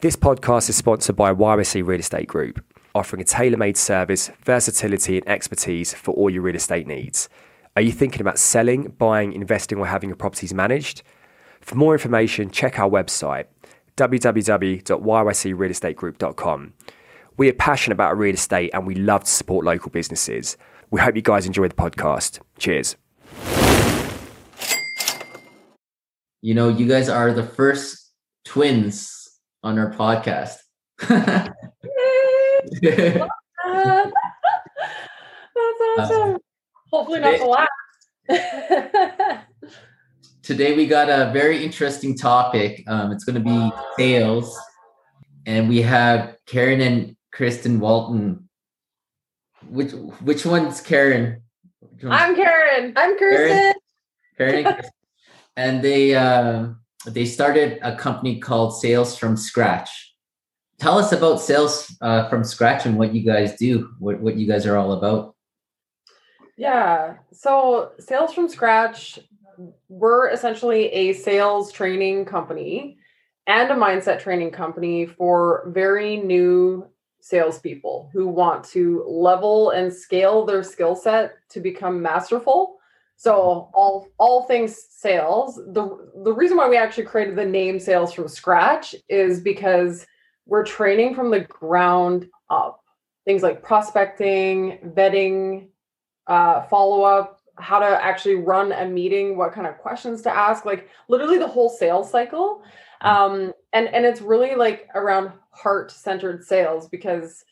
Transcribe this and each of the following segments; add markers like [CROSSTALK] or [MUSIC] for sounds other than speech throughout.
This podcast is sponsored by YYC Real Estate Group, offering a tailor made service, versatility, and expertise for all your real estate needs. Are you thinking about selling, buying, investing, or having your properties managed? For more information, check our website www.yycrealestategroup.com. We are passionate about real estate and we love to support local businesses. We hope you guys enjoy the podcast. Cheers. You know, you guys are the first twins on our podcast. That's awesome. Uh, Hopefully not the last. [LAUGHS] today we got a very interesting topic. Um, it's going to be sales, and we have Karen and Kristen Walton. Which which one's Karen? Which one's I'm Karen. I'm Kristen. Karen, Karen and, and they uh, they started a company called Sales from Scratch. Tell us about Sales uh, from Scratch and what you guys do, what, what you guys are all about. Yeah. So, Sales from Scratch, we're essentially a sales training company and a mindset training company for very new salespeople who want to level and scale their skill set to become masterful so all all things sales. The the reason why we actually created the name sales from scratch is because we're training from the ground up. Things like prospecting, vetting, uh, follow up, how to actually run a meeting, what kind of questions to ask, like literally the whole sales cycle. Um, and and it's really like around heart centered sales because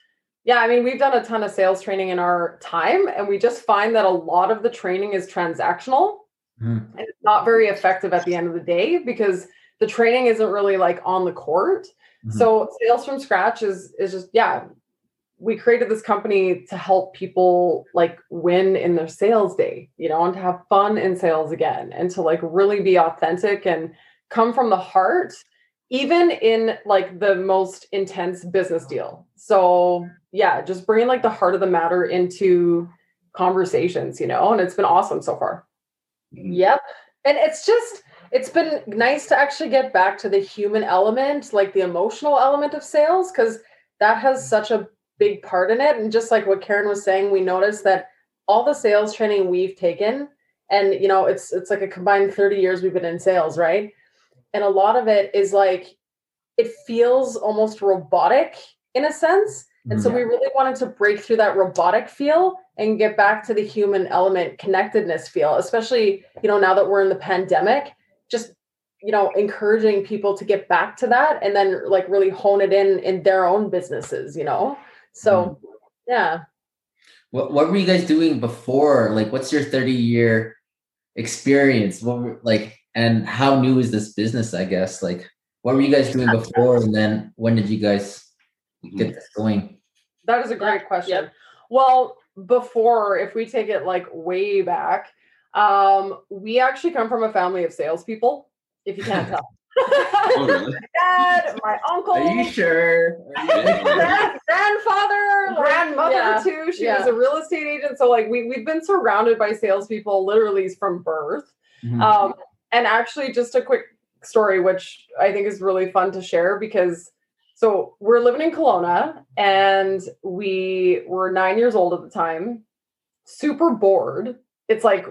yeah, I mean, we've done a ton of sales training in our time, and we just find that a lot of the training is transactional mm. and it's not very effective at the end of the day because the training isn't really like on the court. Mm-hmm. So sales from scratch is is just yeah, we created this company to help people like win in their sales day, you know, and to have fun in sales again and to like really be authentic and come from the heart even in like the most intense business deal. So yeah, just bringing like the heart of the matter into conversations, you know, and it's been awesome so far. Mm-hmm. Yep. And it's just, it's been nice to actually get back to the human element, like the emotional element of sales, because that has mm-hmm. such a big part in it. And just like what Karen was saying, we noticed that all the sales training we've taken, and you know, it's it's like a combined 30 years we've been in sales, right? And a lot of it is like it feels almost robotic in a sense. And so we mm-hmm. really wanted to break through that robotic feel and get back to the human element connectedness feel especially you know now that we're in the pandemic just you know encouraging people to get back to that and then like really hone it in in their own businesses you know? So mm. yeah. What, what were you guys doing before? Like what's your 30 year experience? What were, like and how new is this business i guess like what were you guys doing before and then when did you guys get this going that is a great question yeah. well before if we take it like way back um we actually come from a family of salespeople if you can't tell [LAUGHS] oh, really? [LAUGHS] my dad, my uncle. Are you sure? [LAUGHS] Grand, grandfather, grandmother yeah. too. She yeah. was a real estate agent. So like we we've been surrounded by salespeople literally from birth. Mm-hmm. Um, and actually, just a quick story, which I think is really fun to share because so we're living in Kelowna and we were nine years old at the time, super bored. It's like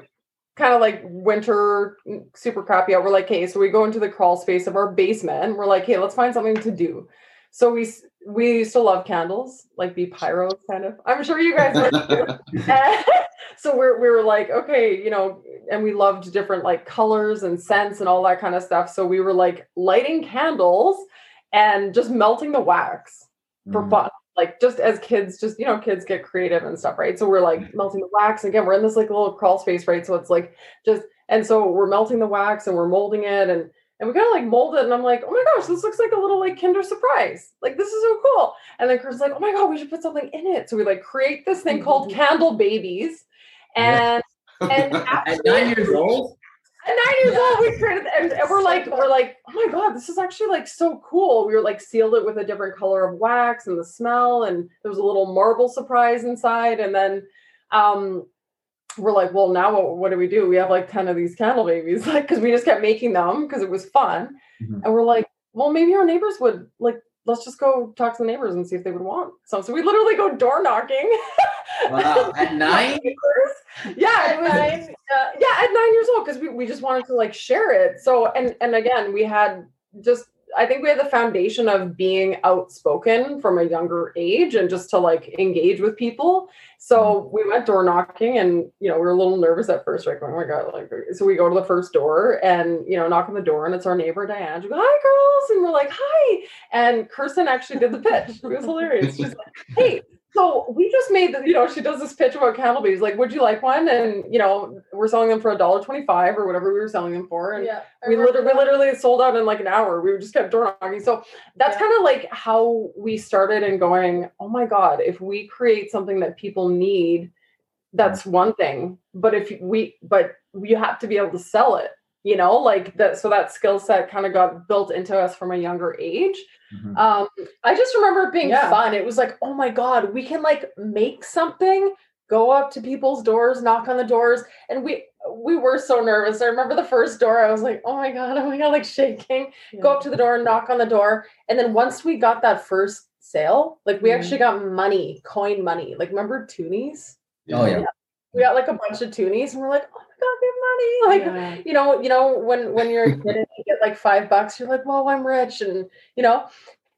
kind of like winter, super crappy out. We're like, hey, so we go into the crawl space of our basement. We're like, hey, let's find something to do. So we we used to love candles, like be pyro kind of. I'm sure you guys [LAUGHS] [LAUGHS] so we're we were like, okay, you know, and we loved different like colors and scents and all that kind of stuff. So we were like lighting candles and just melting the wax for mm. fun. Like just as kids, just you know, kids get creative and stuff, right? So we're like melting the wax. Again, we're in this like little crawl space, right? So it's like just and so we're melting the wax and we're molding it and and we kind of like mold it and I'm like, oh my gosh, this looks like a little like Kinder surprise. Like this is so cool. And then Kurt's like, oh my god, we should put something in it. So we like create this thing called candle babies. And [LAUGHS] and at nine years old. At nine years old, we created and, and we're like, we're like, oh my god, this is actually like so cool. We were like sealed it with a different color of wax and the smell, and there was a little marble surprise inside. And then um we're like, well, now what, what, do we do? We have like 10 of these candle babies, [LAUGHS] like, because we just kept making them because it was fun. Mm-hmm. And we're like, well, maybe our neighbors would like let's just go talk to the neighbors and see if they would want some. So we literally go door knocking. [LAUGHS] Wow, at nine? yeah, it was, uh, [LAUGHS] yeah, at nine years old because we, we just wanted to like share it. So and and again, we had just I think we had the foundation of being outspoken from a younger age and just to like engage with people. So mm-hmm. we went door knocking and you know, we were a little nervous at first, like, oh my god, like so we go to the first door and you know, knock on the door and it's our neighbor Diane. She goes, Hi girls, and we're like, Hi. And Kirsten actually did the pitch. It was hilarious. She's like, Hey, so we just made the, you know, she does this pitch about candle babies. Like, would you like one? And you know, we're selling them for a dollar twenty-five or whatever we were selling them for. And yeah, we literally, we literally sold out in like an hour. We were just kept door knocking. So that's yeah. kind of like how we started and going, oh my God, if we create something that people need, that's one thing. But if we but you have to be able to sell it you know like that so that skill set kind of got built into us from a younger age mm-hmm. um i just remember it being yeah. fun it was like oh my god we can like make something go up to people's doors knock on the doors and we we were so nervous i remember the first door i was like oh my god [LAUGHS] oh my god like shaking yeah. go up to the door and knock on the door and then once we got that first sale like we mm-hmm. actually got money coin money like remember toonies oh yeah. yeah we got like a bunch of toonies and we're like oh we have money. [LAUGHS] Like yeah. you know you know when when you're a kid and you get like five bucks you're like well i'm rich and you know?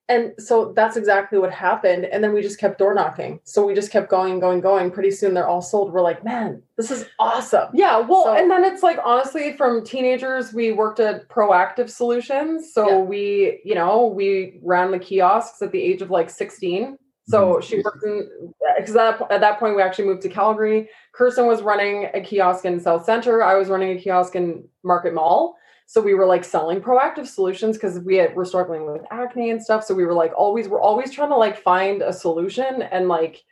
And so that's exactly what happened and then we just kept door knocking. So we just kept going going going. Pretty soon they're all sold. We're like man this is awesome. Yeah well so, and then it's like honestly from teenagers we worked at Proactiv solutions. So yeah. we you know we ran the kiosks at the age of like 16 so mm-hmm. she worked in because at that point we actually moved to Calgary. Kirsten was running a kiosk in Southcentre. I was running a kiosk in Market Mall. So we were like selling Proactiv solutions because we had, were struggling with acne and stuff. So we were like always we're always trying to like find a solution and like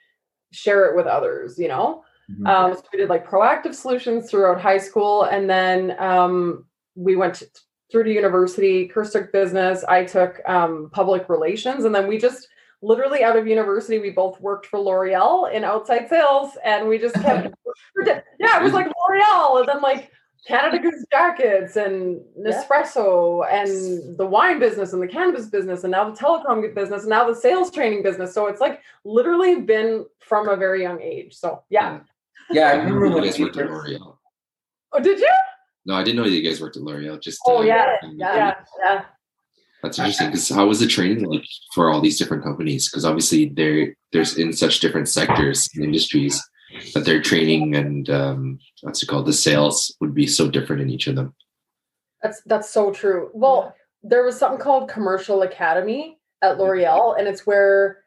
share it with others, you know. Mm-hmm. Um, so we did like Proactiv solutions throughout high school, and then um, we went to, through to university. Kirsten took business. I took um, public relations, and then we just literally out of university, we both worked for L'Oreal in outside sales, and we just kept. [LAUGHS] yeah, it was like L'Oreal, and then like Canada Goose jackets and Nespresso yeah. and the wine business and the cannabis business and now the telecom business and now the sales training business. So it's like literally been from a very young age. So yeah. Yeah, I remember when you guys worked at L'Oreal. Oh, did you? No, I didn't know you guys worked at L'Oreal. Just oh uh, yeah, yeah, yeah, yeah. That's interesting because how was the training like for all these different companies? Because obviously they're there's in such different sectors and industries that their training and um, what's it called the sales would be so different in each of them. That's that's so true. Well, there was something called Commercial Academy at mm-hmm. L'Oreal, and it's where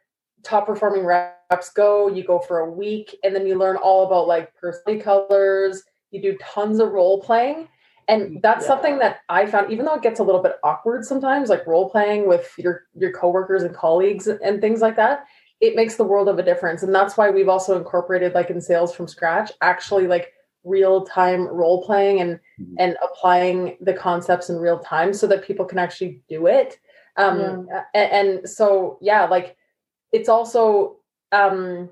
top performing reps go. You go for a week, and then you learn all about like personality colors. You do tons of role playing and mm, that's yeah. something that i found even though it gets a little bit awkward sometimes like role playing with your your coworkers and colleagues and things like that it makes the world of a difference and that's why we've also incorporated like in sales from scratch actually like real time role playing and mm-hmm. and applying the concepts in real time so that people can actually do it um yeah. and, and, so yeah like it's also um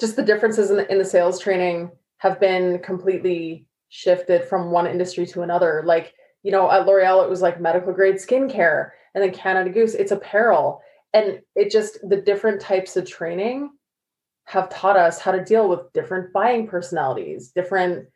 just the differences in the, in the sales training have been completely shifted from one industry to another. Like, you know, at L'Oreal, it was like medical grade skincare, and then Canada Goose, it's apparel. And it just, the different types of training have taught us how to deal with different buying personalities, different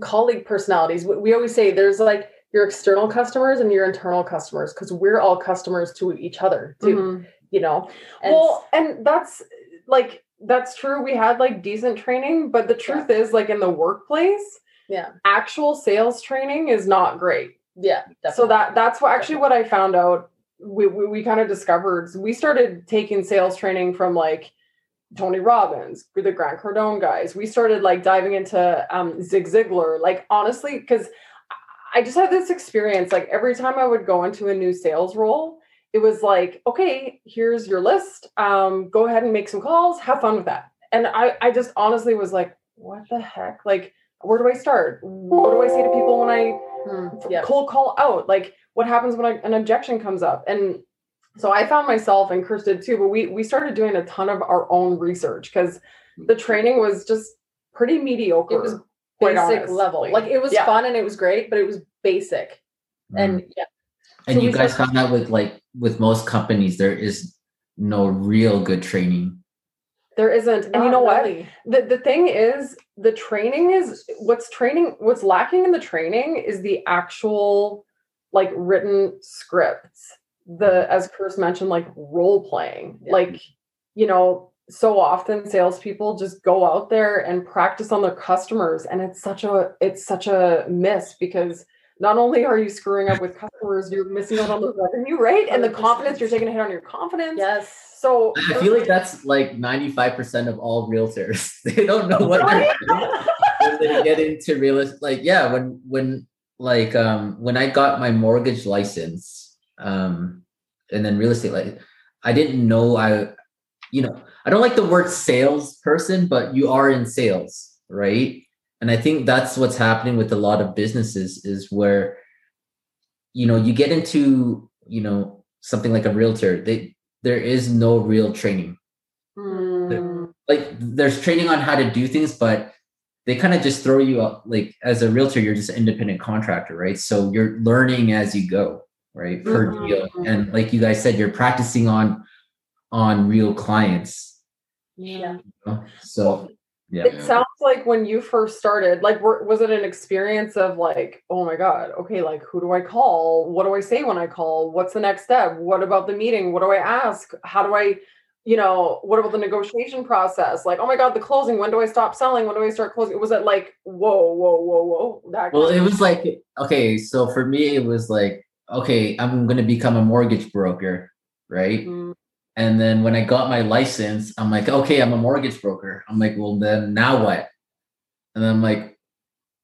colleague personalities. We always say there's like your external customers and your internal customers because we're all customers to each other too, mm-hmm. you know? And well, and that's like, that's true. We had like decent training, but the truth yeah. is, like in the workplace, yeah. Actual sales training is not great. Yeah definitely. so that that's what actually what i found out. We, we, we kind of discovered we started taking sales training from like tony robbins the grant cardone guys. We started like diving into um zig ziglar. Like honestly because i just had this experience like every time i would go into a new sales role it was like okay here's your list. Um go ahead and make some calls. Have fun with that. And i i just honestly was like what the heck? Like where do I start? What do I say to people when I hmm, yeah. cold call out? Like, what happens when an objection comes up? And so I found myself and Kirsten too, but we we started doing a ton of our own research because the training was just pretty mediocre. It was basic level. Like it was yeah. fun and it was great, but it was basic. Mm. And yeah. And so you guys found out with like with most companies, there is no real good training. There isn't. And you know what? The the thing is the training is what's training what's lacking in the training is the actual like written scripts. The as Chris mentioned, like role playing. Yeah. Like, you know, so often salespeople just go out there and practice on their customers. And it's such a it's such a miss because not only are you screwing up with [LAUGHS] customers, you're missing out on the revenue, right? And the confidence, you're taking a hit on your confidence. Yes. So I feel like that's like 95% of all realtors. [LAUGHS] They don't know what they're they get into real estate. Like, yeah, when when like um when I got my mortgage license, um, and then real estate, like I didn't know I, you know, I don't like the word salesperson, but you are in sales, right? And I think that's what's happening with a lot of businesses is where, you know, you get into, you know, something like a realtor, they there is no real training Mm, like there's training on how to do things, but they kind of just throw you up like as a realtor, you're just an independent contractor, right? So you're learning as you go, right? Per Mhm, deal. And like you guys said, you're practicing on on real clients. Yeah. So yeah. It sounds like when you first started, like, were, was it an experience of like, oh my God, okay, like, who do I call? What do I say when I call? What's the next step? What about the meeting? What do I ask? How do I, you know, what about the negotiation process? Like, oh my God, the closing. When do I stop selling? When do I start closing? Was it like, whoa, whoa, whoa, whoa? That Well, it was like okay, so for me it was like, okay, I'm gonna become a mortgage broker, right? Mm, And then when I got my license, I'm like, okay, I'm a mortgage broker. I'm like, well, then now what? And I'm like,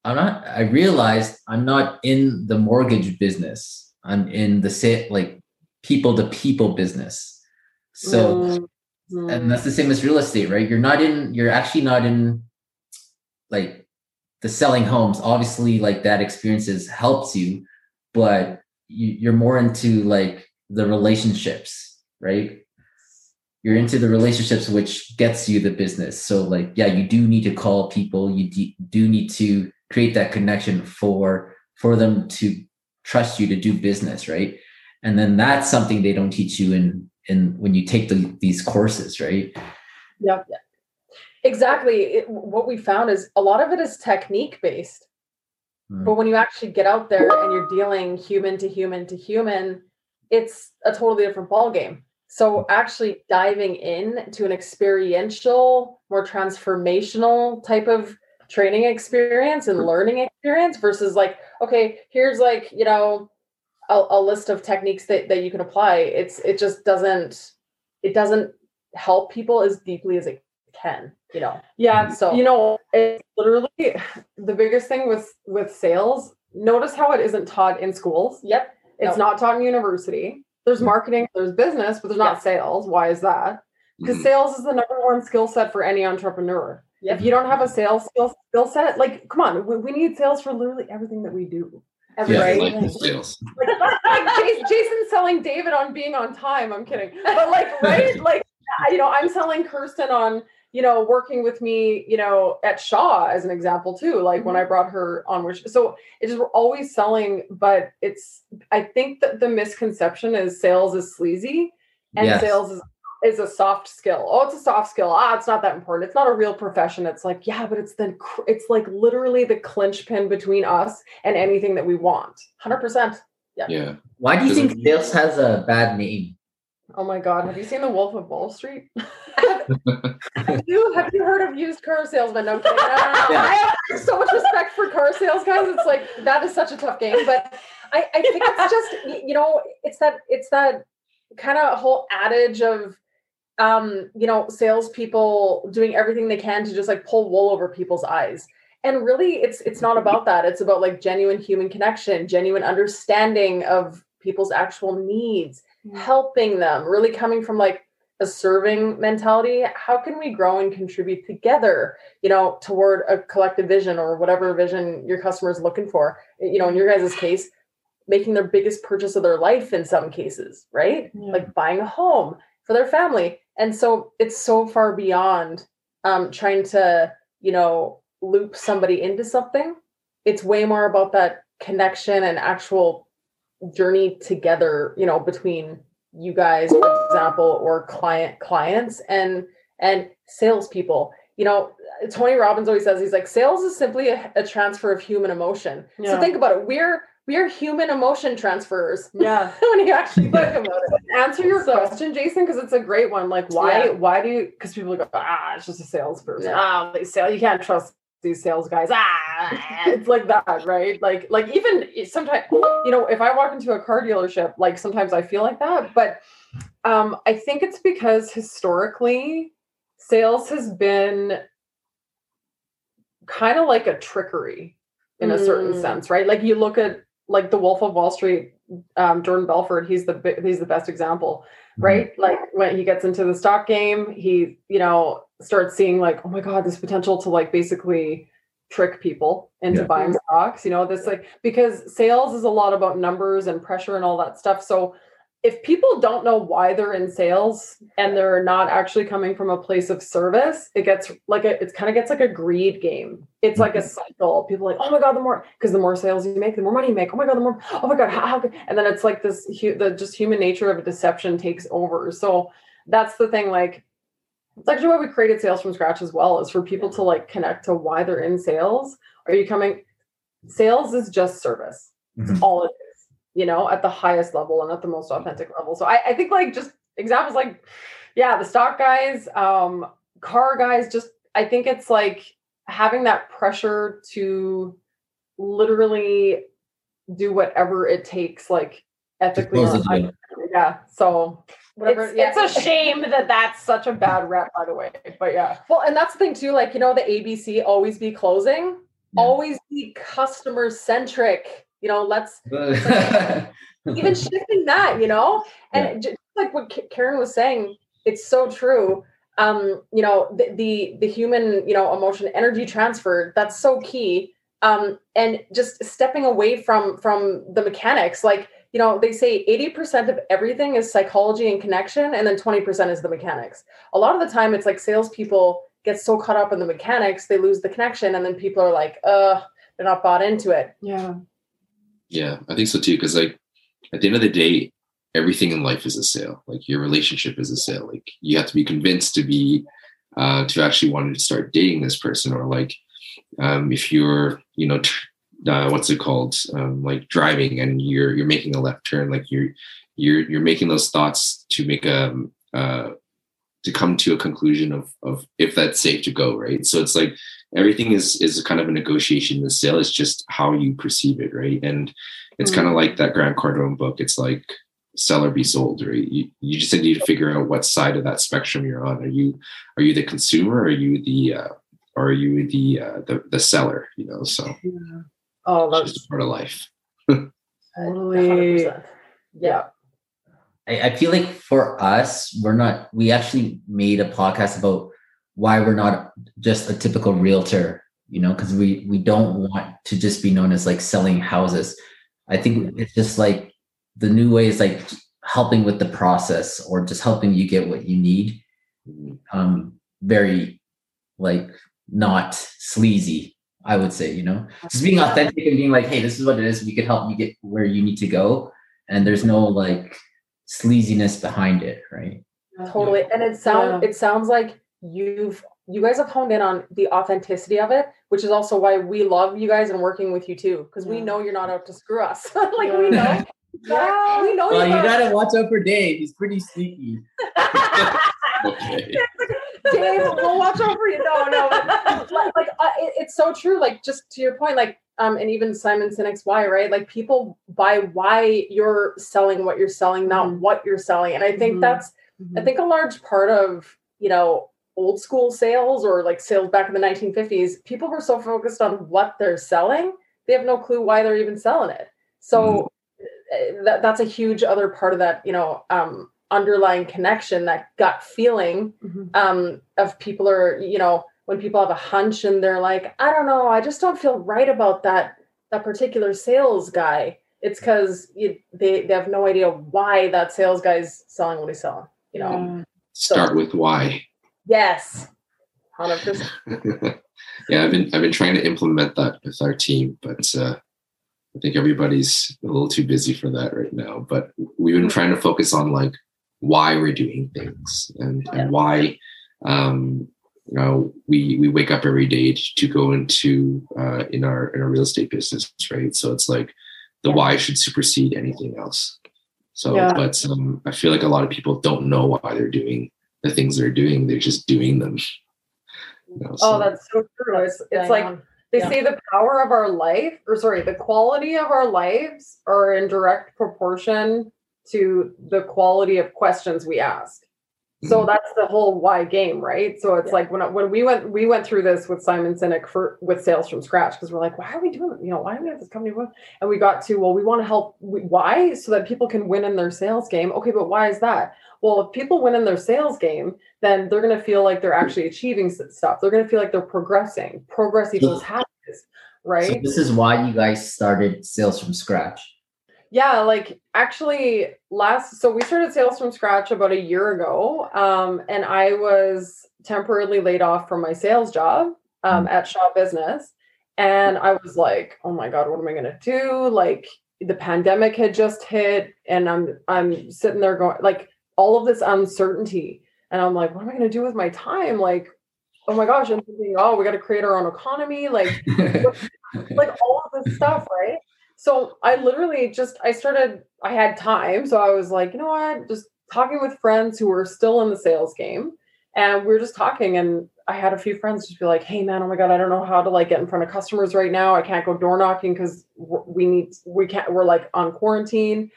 I'm not, I realized I'm not in the mortgage business. I'm in the sit like people to people business. So, mm, mm. and that's the same as real estate, right? You're not in, you're actually not in like the selling homes. Obviously, like that experiences helps you, but you, you're more into like the relationships, right? You're into the relationships, which gets you the business. So, like, yeah, you do need to call people. You do, do need to create that connection for for them to trust you to do business, right? And then that's something they don't teach you in in when you take the, these courses, right? Yep. Exactly. It, what we found is a lot of it is technique based. Mm. But when you actually get out there and you're dealing human to human to human, it's a totally different ball game. So actually diving in to an experiential, more transformational type of training experience and learning experience versus like, okay, here's like, you know, a, a list of techniques that, that you can apply. It's it just doesn't it doesn't help people as deeply as it can, you know. Yeah. Mm-hmm. So you know, it's literally the biggest thing with with sales. Notice how it isn't taught in schools. Yep. It's No. not taught in university. There's marketing, there's business, but there's not Yeah. sales. Why is that? Because Mhm. sales is the number one skill set for any entrepreneur. Yep. If you don't have a sales skill skill set, like come on, we, we need sales for literally everything that we do. Every Yeah. Right. like the sales. like Jason, Jason's selling David on being on time. I'm kidding, but like, right? [LAUGHS] Like, you know, I'm selling Kirsten on, you know, working with me, you know, at Shaw as an example too. Like when I brought her on, which so it's just we're always selling, but it's I think that the misconception is sales is sleazy and Yes. sales is is a soft skill. Oh, it's a soft skill. Ah, it's not that important. It's not a real profession. It's like, yeah, but it's the it's like literally the clinch pin between us and anything that we want. 100%. Yeah. Yeah. Why do you think sales has a bad name? Oh my God! Have you seen The Wolf of Wall Street? [LAUGHS] have [LAUGHS] you have you heard of used car salesmen? No, kidding. No, no, no. Yeah. I have so much respect for car sales guys. It's like that is such a tough game, but I, I think it's just you know it's that it's that kind of whole adage of um you know salespeople doing everything they can to just like pull wool over people's eyes. And really, it's it's not about that. It's about like genuine human connection, genuine understanding of people's actual needs Mm-hmm. helping them, really coming from like a serving mentality. How can we grow and contribute together, you know, toward a collective vision or whatever vision your customer is looking for? Eh, you know, in your mm-hmm. guys' case, making their biggest purchase of their life in some cases, right? Yeah. Like buying a home for their family. And so it's so far beyond um, trying to, you know, loop somebody into something. It's way more about that connection and actual journey together, you know, between you guys, for example, or client clients and and salespeople. You know, Tony Robbins always says he's like sales is simply a, a transfer of human emotion. Yeah. So think about it. We're we are human emotion transfers. [LAUGHS] Yeah. when you actually think about it. Answer your So- question, Jason, because it's a great one. Like, why? Yeah. Why do you? Because people go, ah, it's just a salesperson. Ah, they sell. You can't trust these sales guys. Ah, it's like that, right? Like, like even sometimes, you know, if I walk into a car dealership, like sometimes I feel like that. But um, I think it's because historically, sales has been kind of like a trickery in a certain Mm. sense, right? Like you look at like the Wolf of Wall Street, um, Jordan Belfort. He's the he's the best example, right? Like when he gets into the stock game, he you know starts seeing like, oh my god, this potential to like basically trick people into Yeah. buying stocks. You know, this like because sales is a lot about numbers and pressure and all that stuff. So if people don't know why they're in sales and they're not actually coming from a place of service, it gets like a, it kind of gets like a greed game. It's like a mm-hmm. cycle. People are like, oh my god, the more because the more sales you make, the more money you make. Oh my god, the more. Oh my god, how, how and then it's like this hu- the just human nature of a deception takes over. So that's the thing. Like it's actually why we created sales from scratch as well, is for people to like connect to why they're in sales. Are you coming? Sales is just service. It's Mhm. all it is, you know, at the highest level and at the most authentic level. So I, I think like just examples like, yeah, the stock guys, um, car guys, just I think it's like having that pressure to literally do whatever it takes, like ethically. close the or- deal. yeah. So Whatever, it's, yeah. it's a shame that that's such a bad rep, by the way. But yeah. Well, and that's the thing too. Like you know, the ABC always be closing, Yeah. always be customer centric. You know, let's [LAUGHS] even shifting that. You know, and just like what Karen was saying, it's so true. Um, you know, the, the the human, you know, emotion, energy transfer. That's so key. Um, and just stepping away from from the mechanics, like you know, they say 80% of everything is psychology and connection, and then 20% is the mechanics. A lot of the time, it's like salespeople get so caught up in the mechanics, they lose the connection, and then people are like, uh, they're not bought into it. yeah. Yeah, I think so too. Because like at the end of the day, everything in life is a sale. Like your relationship is a sale. Like you have to be convinced to be uh, to actually want to start dating this person, or like um, if you're you know tr- uh, what's it called um, like driving and you're you're making a left turn, like you're you're you're making those thoughts to make a uh, to come to a conclusion of of if that's safe to go, right? So it's like everything is is kind of a negotiation. The sale is just how you perceive it, right? And it's kind of like that Grant Cardone book. It's like sell or be sold, right? You, you just need to figure out what side of that spectrum you're on. Are you are you the consumer? Or are you the uh, or are you the uh, the the seller? You know, so Oh, that's just part of life. totally. Yeah. I, I feel like for us, we're not, we actually made a podcast about why we're not just a typical realtor, you know, because we we don't want to just be known as like selling houses. I think it's just like the new way is like helping with the process or just helping you get what you need. Um, very like not sleazy, I would say, you know, just being authentic and being like, hey, this is what it is. We could help you get where you need to go. And there's no like sleaziness behind it, right? totally and it sounds Yeah. it sounds like you've you guys have honed in on the authenticity of it which is also why we love you guys and working with you too because we know you're not out to screw us [LAUGHS] like we know [LAUGHS] Yeah. we know Well, you you're gotta watch out for Dave. He's pretty sneaky. [LAUGHS] Okay. Dave, we'll watch over you. No, no, but, [LAUGHS] like, like uh, it, it's so true. Like just to your point, like um, and even Simon Sinek's why, right? Like people buy why you're selling what you're selling, not Mhm. what you're selling. And I think Mhm. that's I think a large part of you know old school sales or like sales back in the 1950s, people were so focused on what they're selling, they have no clue why they're even selling it. So uh, that, that's a huge other part of that, you know, um, underlying connection, that gut feeling Mhm. um, of people are, you know, when people have a hunch and they're like, I don't know, I just don't feel right about that that particular sales guy. It's because they they have no idea why that sales guy's selling what he's selling. You know. Yeah. Start with why. Yes. Hundred percent. [LAUGHS] yeah, I've been I've been trying to implement that with our team, but uh, I think everybody's a little too busy for that right now. But we've been trying to focus on like why we're doing things and, and why um, you know we we wake up every day to go into uh, in our in our real estate business, right? So it's like the why should supersede anything else. So, Yeah. but um, I feel like a lot of people don't know why they're doing the things they're doing. They're just doing them. You know, Oh, that's so true. It's, it's Bang like on. they Yeah. say the power of our life, or sorry, the quality of our lives are in direct proportion to the quality of questions we ask. So Mhm. that's the whole why game, right? So it's Yeah. like when when we went we went through this with Simon Sinek for with sales from scratch because we're like, why are we doing it? You know, why do we have this company? And we got to well, we want to help. We, why? So that people can win in their sales game. Okay, but why is that? Well, if people win in their sales game, then they're going to feel like they're actually achieving stuff. They're going to feel like they're progressing. Progress equals happiness, right? So this is why you guys started sales from scratch. Yeah, like actually last so we started sales from scratch about a year ago. Um, and I was temporarily laid off from my sales job um, at Shaw Business. And I was like, oh my God, what am I gonna do? Like the pandemic had just hit and I'm I'm sitting there going like all of this uncertainty. And I'm like, what am I gonna do with my time? Like, oh my gosh, I'm thinking, oh, we gotta create our own economy. Like [LAUGHS] like all of this stuff, right? So I literally just I started I had time, so I was like, you know what, just talking with friends who were still in the sales game, and we were just talking, and I had a few friends just be like, hey man, oh my god, I don't know how to like get in front of customers right now. I can't go door knocking because we need we can't we're like on quarantine.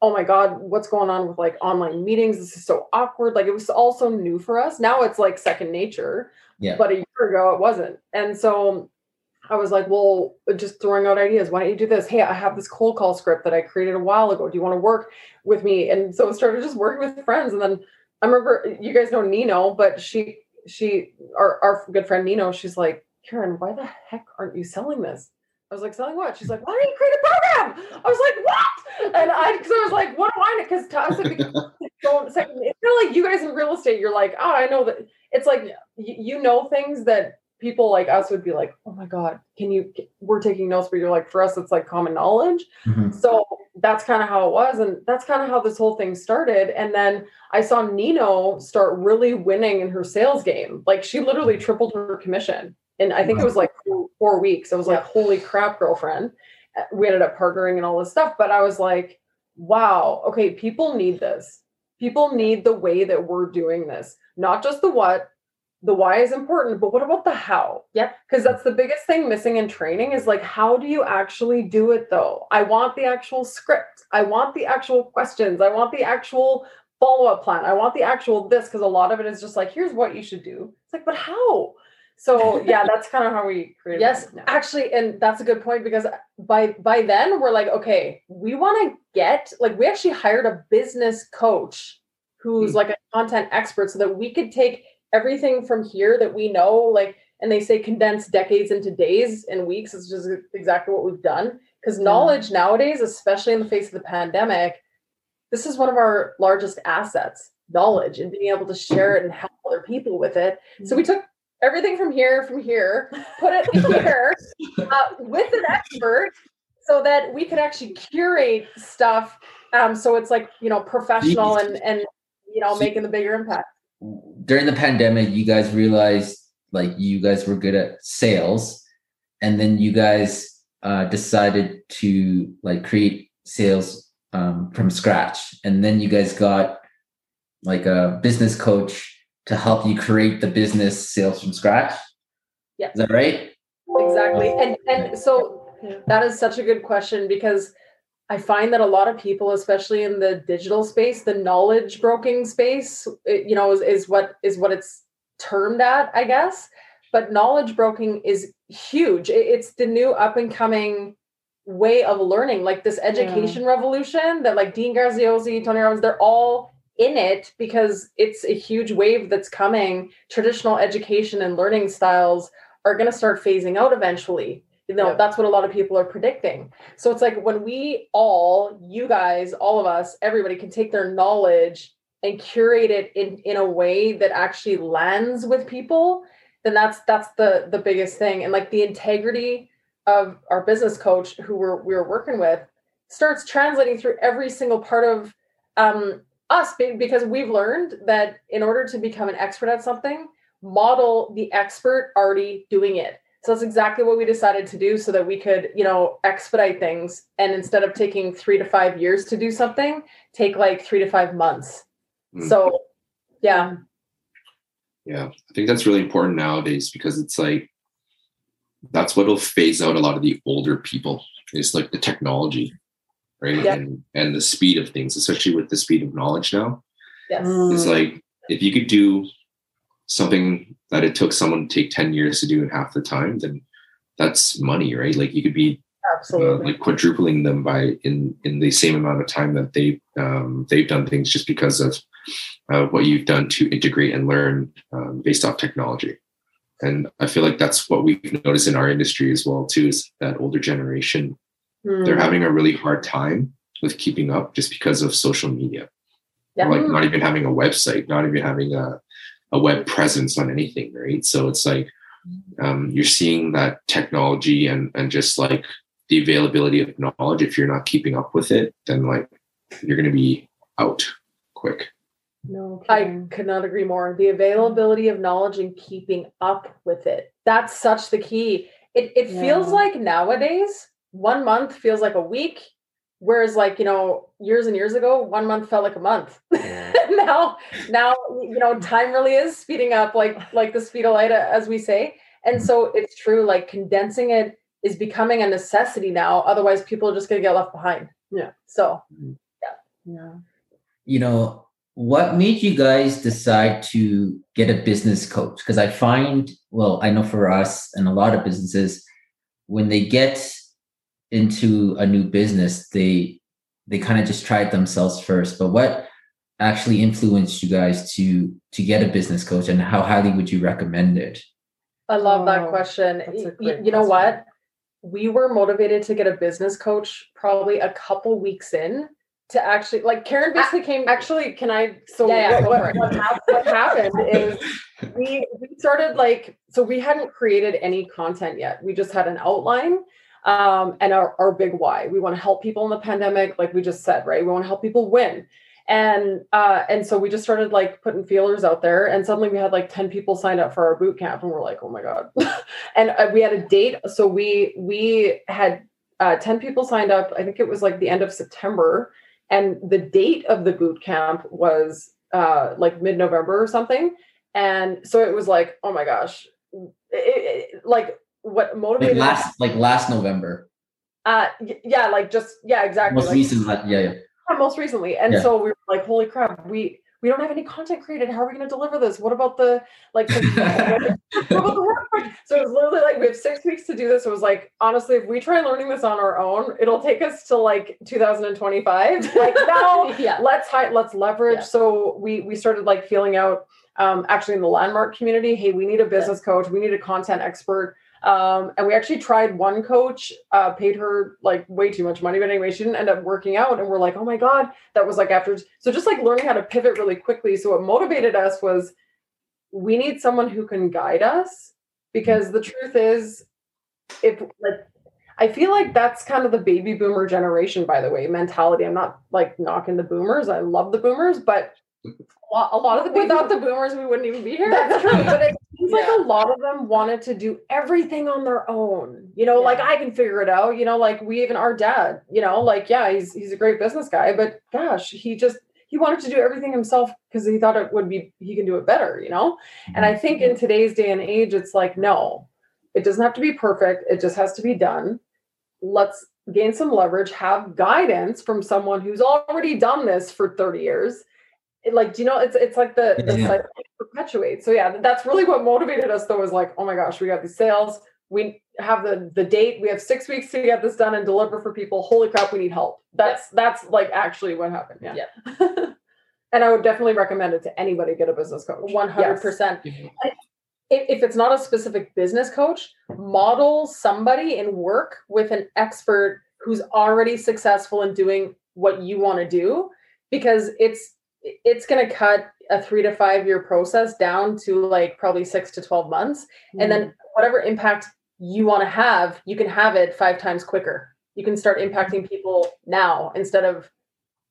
Oh my god, what's going on with like online meetings? This is so awkward. Like it was also new for us. Now it's like second nature yeah. but a year ago it wasn't. And so I was like, well, just throwing out ideas. Why don't you do this? Hey, I have this cold call script that I created a while ago. Do you want to work with me? And so I started just working with friends. And then I remember you guys know Nino, but she she our, our good friend Nino, she's like, Karen, why the heck aren't you selling this? I was like, selling what? She's like, why don't you create a program? I was like, what? And I, because I was like, what do I? Because to us, it don't. It's kind of like you guys in real estate. You're like, oh, I know that. It's like you know things that people like us would be like, oh my god, can you? We're taking notes, but you're like, for us, it's like common knowledge. Mhm. So that's kind of how it was. And that's kind of how this whole thing started. And then I saw Nino start really winning in her sales game. Like she literally tripled her commission. And I think it was like four, weeks. I was like, holy crap, girlfriend. Uh, We ended up partnering and all this stuff. But I was like, wow, okay, people need this. People need the way that we're doing this, not just the what. The why is important, but what about the how? Yep. Because that's the biggest thing missing in training is like, how do you actually do it though? I want the actual script. I want the actual questions. I want the actual follow up plan. I want the actual this because a lot of it is just like, here's what you should do. It's like, but how? So [LAUGHS] yeah, that's kind of how we created. Yes, actually, and that's a good point because by by then we're like, okay, we want to get like we actually hired a business coach who's Hmm. like a content expert so that we could take everything from here that we know, like, and they say condense decades into days and weeks is just exactly what we've done. Because knowledge nowadays, especially in the face of the pandemic, this is one of our largest assets, knowledge, and being able to share it and help other people with it. So we took everything from here, from here, put it [LAUGHS] here uh, with an expert so that we could actually curate stuff. Um, so it's like, you know, professional and, and, you know, making the bigger impact. During the pandemic, you guys realized like you guys were good at sales, and then you guys uh, decided to like create sales um, from scratch, and then you guys got like a business coach to help you create the business sales from scratch. Yeah. Is that right? Exactly. And, and so that is such a good question because I find that a lot of people, especially in the digital space, the knowledge broking space, it, you know, is, is what is what it's termed at, I guess. But knowledge broking is huge. It- it's the new up and coming way of learning, like this education revolution that like Dean Graziosi, Tony Robbins, they're all in it because it's a huge wave that's coming. Traditional education and learning styles are going to start phasing out eventually. You know, Yeah. that's what a lot of people are predicting. So it's like when we all, you guys, all of us, everybody can take their knowledge and curate it in in a way that actually lands with people, then that's that's the the biggest thing. And like the integrity of our business coach who we're we're working with starts translating through every single part of um, us because we've learned that in order to become an expert at something, model the expert already doing it. So that's exactly what we decided to do so that we could, you know, expedite things. And instead of taking three to five years to do something, take like three to five months. Mm. So, yeah. Yeah. I think that's really important nowadays because it's like, that's what'll phase out a lot of the older people. It's like the technology, right? Yep. And and the speed of things, especially with the speed of knowledge now. Yes. It's like if you could do something that it took someone to take 10 years to do in half the time, then that's money, right? Like you could be absolutely uh, like quadrupling them by in in the same amount of time that they um, they've done things just because of uh, what you've done to integrate and learn um, based off technology. And I feel like that's what we've noticed in our industry as well too. Is that older generation mm. they're having a really hard time with keeping up just because of social media. Yeah. Like not even having a website, not even having a a web presence on anything, right? So it's like um, you're seeing that technology and and just like the availability of knowledge. If you're not keeping up with it, then like you're going to be out quick. No, I could not agree more. The availability of knowledge and keeping up with it. That's such the key. It it yeah. feels like nowadays, one month feels like a week, whereas like you know years and years ago one month felt like a month. Yeah. [LAUGHS] now now you know time really is speeding up like like the speed of light as we say. And mm-hmm. so it's true like condensing it is becoming a necessity now otherwise people are just going to get left behind. Yeah. So mm-hmm. yeah. Yeah. You know what made you guys decide to get a business coach? Because i find well i know for us and a lot of businesses when they get into a new business, they they kind of just tried themselves first. But what actually influenced you guys to to get a business coach, and how highly would you recommend it? I love oh, that question. You, you know what? We were motivated to get a business coach probably a couple weeks in to actually like Karen basically came actually can I so yeah, yeah, what, what, what, what happened is [LAUGHS] we we started like so we hadn't created any content yet. We just had an outline um, and our, our big why. We want to help people in the pandemic, like we just said, right? We want to help people win. And uh, and so we just started like putting feelers out there, and suddenly we had like ten people signed up for our boot camp, and we're like, oh my god! [LAUGHS] and uh, we had a date, so we we had uh, ten people signed up. I think it was like the end of September, and the date of the boot camp was uh, like mid November or something. And so it was like, oh my gosh, it, it, like what motivated like last like last November. Uh yeah, like just yeah, exactly. Most like, recent, yeah, yeah. Most recently, and yeah. so we were like, "Holy crap, we we don't have any content created. How are we going to deliver this? What about the like? [LAUGHS] [LAUGHS] what about the work? So it was literally like we have six weeks to do this. It was like honestly, if we try learning this on our own, it'll take us to like 2025. [LAUGHS] Like no, yeah. let's hi- let's leverage. Yeah. So we we started like feeling out um, actually in the landmark community. Hey, we need a business yeah. coach. We need a content expert. Um, and we actually tried one coach, uh, paid her like way too much money, but anyway, she didn't end up working out. And we're like, oh my God, that was like after. So just like learning how to pivot really quickly. So what motivated us was we need someone who can guide us because the truth is, if like, I feel like that's kind of the baby boomer generation, by the way, mentality. I'm not like knocking the boomers. I love the boomers, but a lot of the without the boomers, we wouldn't even be here. That's true. [LAUGHS] But it seems yeah. like a lot of them wanted to do everything on their own. You know, yeah. like I can figure it out. You know, like we even our dad. You know, like yeah, he's he's a great business guy, but gosh, he just he wanted to do everything himself because he thought it would be he can do it better. You know, and I think in mm-hmm. today's day and age, it's like no, it doesn't have to be perfect. It just has to be done. Let's gain some leverage, have guidance from someone who's already done this for 30 years it, like do you know it's it's like the, the yeah. perpetuates so yeah that's really what motivated us though was like oh my gosh we got these sales we have the the date we have six weeks to get this done and deliver for people holy crap we need help that's yeah. that's like actually what happened yeah, yeah. [LAUGHS] and i would definitely recommend it to anybody get a business coach 100% yes. if it's not a specific business coach model somebody in work with an expert who's already successful in doing what you want to do because it's it's going to cut a three to five year process down to like probably six to 12 months. Mm-hmm. And then mm-hmm. whatever impact you want to have, you can have it five times quicker. You can start impacting people now instead of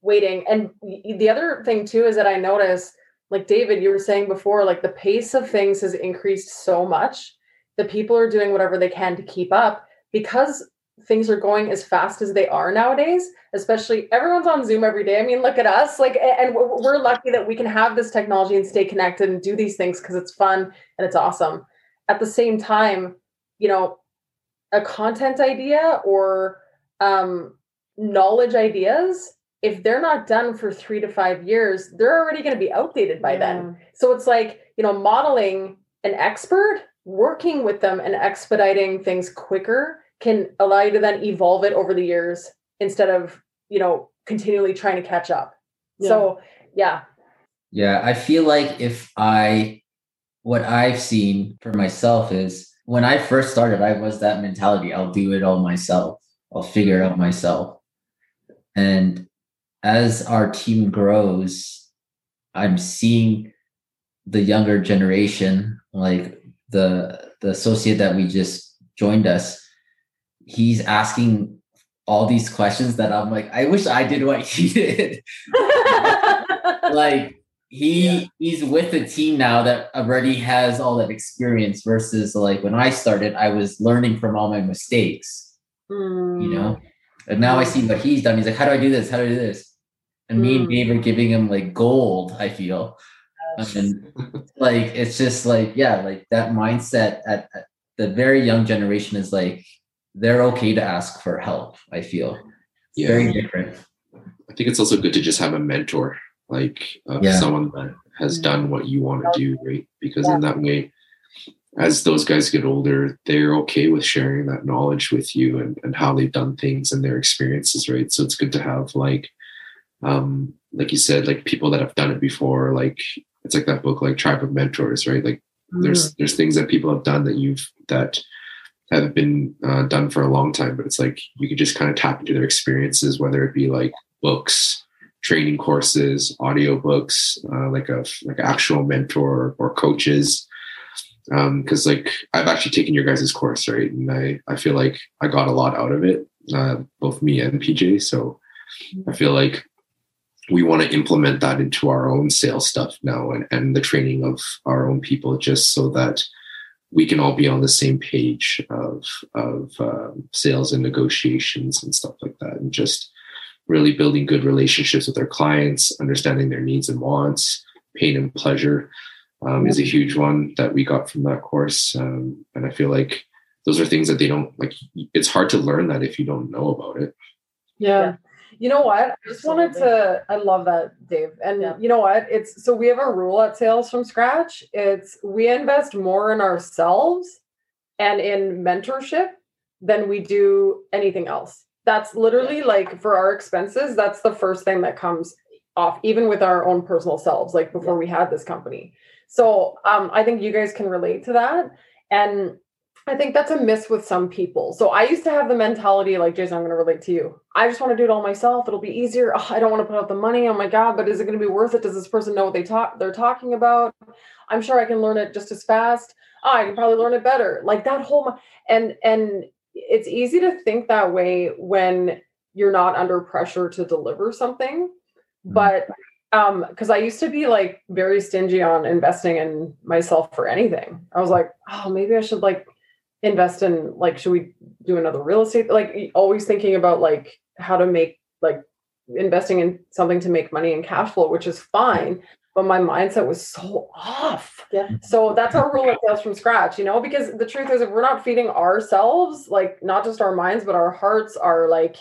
waiting. And the other thing too is that I notice, like David, you were saying before, like the pace of things has increased so much The people are doing whatever they can to keep up because things are going as fast as they are nowadays especially everyone's on zoom every day. I mean look at us like and we're lucky that we can have this technology and stay connected and do these things because it's fun and it's awesome. At the same time you know a content idea or um, knowledge ideas if they're not done for three to five years they're already going to be outdated by yeah. then so it's like you know modeling an expert working with them and expediting things quicker can allow you to then evolve it over the years instead of you know continually trying to catch up. Yeah. so yeah. Yeah i feel like if i what i've seen for myself is when i first started i was that mentality i'll do it all myself. I'll figure it out myself. And as our team grows i'm seeing the younger generation like the the associate that we just joined us he's asking all these questions that I'm like, I wish I did what he [LAUGHS] did. [LAUGHS] like he yeah. he's with a team now that already has all that experience versus like when I started, I was learning from all my mistakes. Mm. You know? And now I see what he's done. He's like, How do I do this? How do I do this? And mm. me and mm. Dave are giving him like gold, I feel. And like it's just like, yeah, like that mindset at, at the very young generation is like they're okay to ask for help. I feel yeah. very different. I think it's also good to just have a mentor, like uh, yeah. someone that has done what you want to do, right? Because yeah. in that way, as those guys get older, they're okay with sharing that knowledge with you and, and how they've done things and their experiences, right? So it's good to have like, um, like you said, like people that have done it before, like it's like that book, like Tribe of Mentors, right? Like mm. there's there's things that people have done that you've that have been uh, done for a long time, but it's like you could just kind of tap into their experiences, whether it be like books, training courses, audiobooks, uh, like a like actual mentor or coaches. Because um, like I've actually taken your guys' course, right, and I I feel like I got a lot out of it, uh, both me and PJ. So I feel like we want to implement that into our own sales stuff now and, and the training of our own people just so that we can all be on the same page of of um, sales and negotiations and stuff like that, and just really building good relationships with our clients, understanding their needs and wants, pain and pleasure um, is a huge one that we got from that course, um, and I feel like those are things that they don't like. It's hard to learn that if you don't know about it. Yeah. You know what? I just wanted to. I love that, Dave. And yeah. you know what? It's so we have a rule at Sales from Scratch. It's we invest more in ourselves and in mentorship than we do anything else. That's literally like for our expenses, that's the first thing that comes off, even with our own personal selves, like before yeah. we had this company. So um, I think you guys can relate to that. And I think that's a miss with some people. So I used to have the mentality like, Jason, I'm going to relate to you. I just want to do it all myself. It'll be easier. Oh, I don't want to put out the money. Oh my God, but is it going to be worth it? Does this person know what they talk they're talking about? I'm sure I can learn it just as fast. Oh, I can probably learn it better. Like that whole and and it's easy to think that way when you're not under pressure to deliver something. Mm-hmm. But um because i used to be like very stingy on investing in myself for anything i was like oh maybe i should like invest in like should we do another real estate like always thinking about like how to make like investing in something to make money and cash flow which is fine but my mindset was so off. Yeah. So that's our rule of sales from scratch you know because the truth is if we're not feeding ourselves like not just our minds but our hearts are like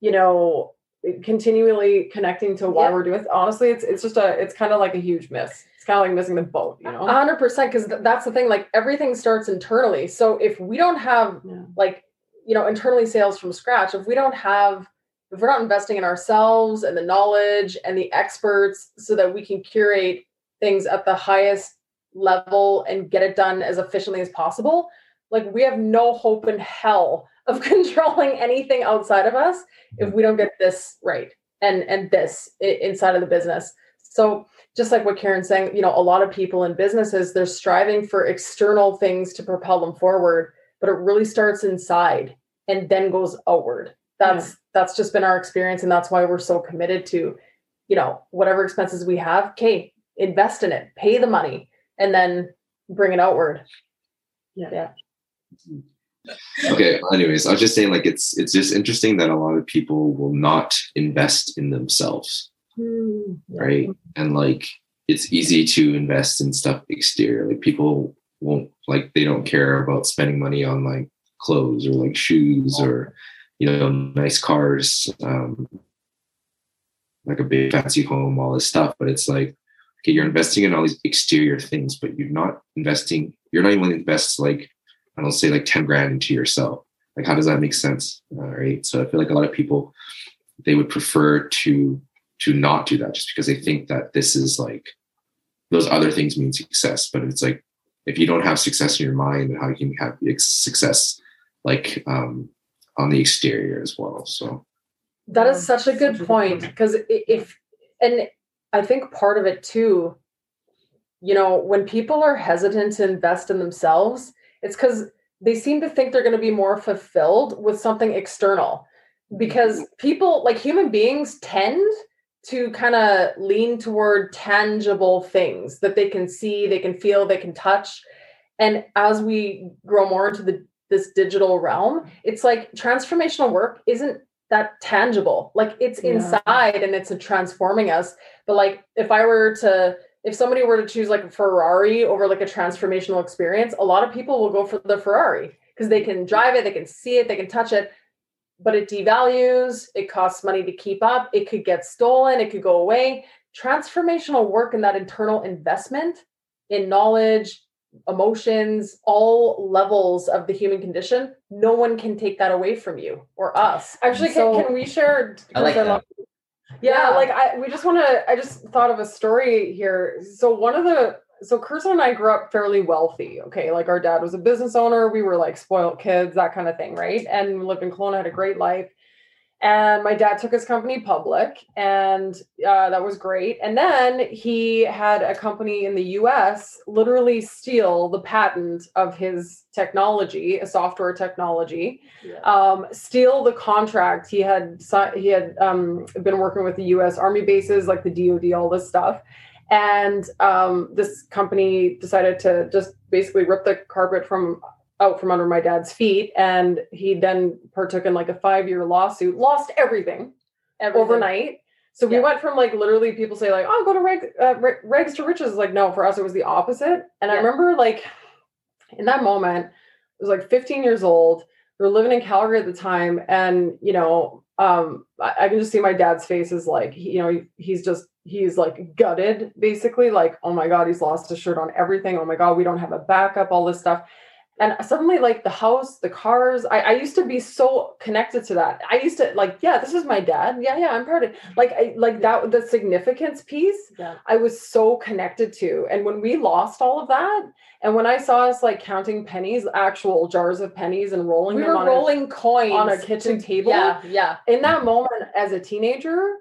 you know continually connecting to why yeah. we're doing it honestly it's it's just a it's kind of like a huge miss it's kind of like missing the boat, you know? 100% because th- that's the thing. Like everything starts internally. So if we don't have yeah. like, you know, internally sales from scratch, if we don't have, if we're not investing in ourselves and the knowledge and the experts so that we can curate things at the highest level and get it done as efficiently as possible, like we have no hope in hell of [LAUGHS] controlling anything outside of us if mm. we don't get this right and and this inside of the business. So just like what Karen's saying, you know, a lot of people in businesses, they're striving for external things to propel them forward. but it really starts inside and then goes outward. That's yeah. that's just been our experience, and that's why we're so committed to, you know, whatever expenses we have. Okay, invest in it, pay the money, and then bring it outward. Yeah. Yeah. Okay. Anyways, I was just saying, like, it's it's just interesting that a lot of people will not invest in themselves, right? And like, it's easy to invest in stuff exterior. Like, people won't like they don't care about spending money on like clothes or like shoes or you know nice cars, um, like a big fancy home, all this stuff. But it's like, okay, you're investing in all these exterior things, but you're not investing. You're not even invest like I don't say like 10 grand into yourself. Like, how does that make sense? All right. So I feel like a lot of people, they would prefer to, to not do that just because they think that this is like, those other things mean success. But it's like, if you don't have success in your mind, how you can have success like um, on the exterior as well? So that is such a good point because if, and I think part of it too, you know, when people are hesitant to invest in themselves, it's because they seem to think they're going to be more fulfilled with something external because mm-hmm. people like human beings tend to kind of lean toward tangible things that they can see they can feel they can touch. And as we grow more into the this digital realm it's like transformational work isn't that tangible. Like it's yeah. inside and it's transforming us. But like if i were to if somebody were to choose like a Ferrari over like a transformational experience, a lot of people will go for the Ferrari because they can drive it, they can see it, they can touch it, but it devalues, it costs money to keep up, it could get stolen, it could go away. Transformational work and that internal investment in knowledge, emotions, all levels of the human condition, no one can take that away from you or us. Actually, so, can, can we share? I like that yeah, like I we just want to I just thought of a story here. So one of the so Kirsten and I grew up fairly wealthy. Okay, like our dad was a business owner. We were like spoiled kids, that kind of thing, right? And we lived in Kelowna, had a great life and my dad took his company public and uh, that was great and then he had a company in the us literally steal the patent of his technology a software technology yeah. um, steal the contract he had he had um, been working with the us army bases like the dod all this stuff and um, this company decided to just basically rip the carpet from out from under my dad's feet. And he then partook in like a five year lawsuit lost everything, everything, overnight. So we yeah. went from like literally people say like oh go to reg, uh, regs to riches. Like no for us it was the opposite. And yeah. i remember like in that moment i was like 15 years old. We were living in calgary at the time. And you know um I, I can just see my dad's face is like he, you know he, he's just he's like gutted basically like oh my god he's lost his shirt on everything. Oh my god we don't have a backup all this stuff. And suddenly like the house the cars I, I used to be so connected to that. I used to like yeah this is my dad. Yeah yeah i'm proud of like i like that the significance piece yeah. i was so connected to. And when we lost all of that and when i saw us like counting pennies actual jars of pennies and rolling we them were on rolling a, coins on a kitchen table yeah yeah. in that moment as a teenager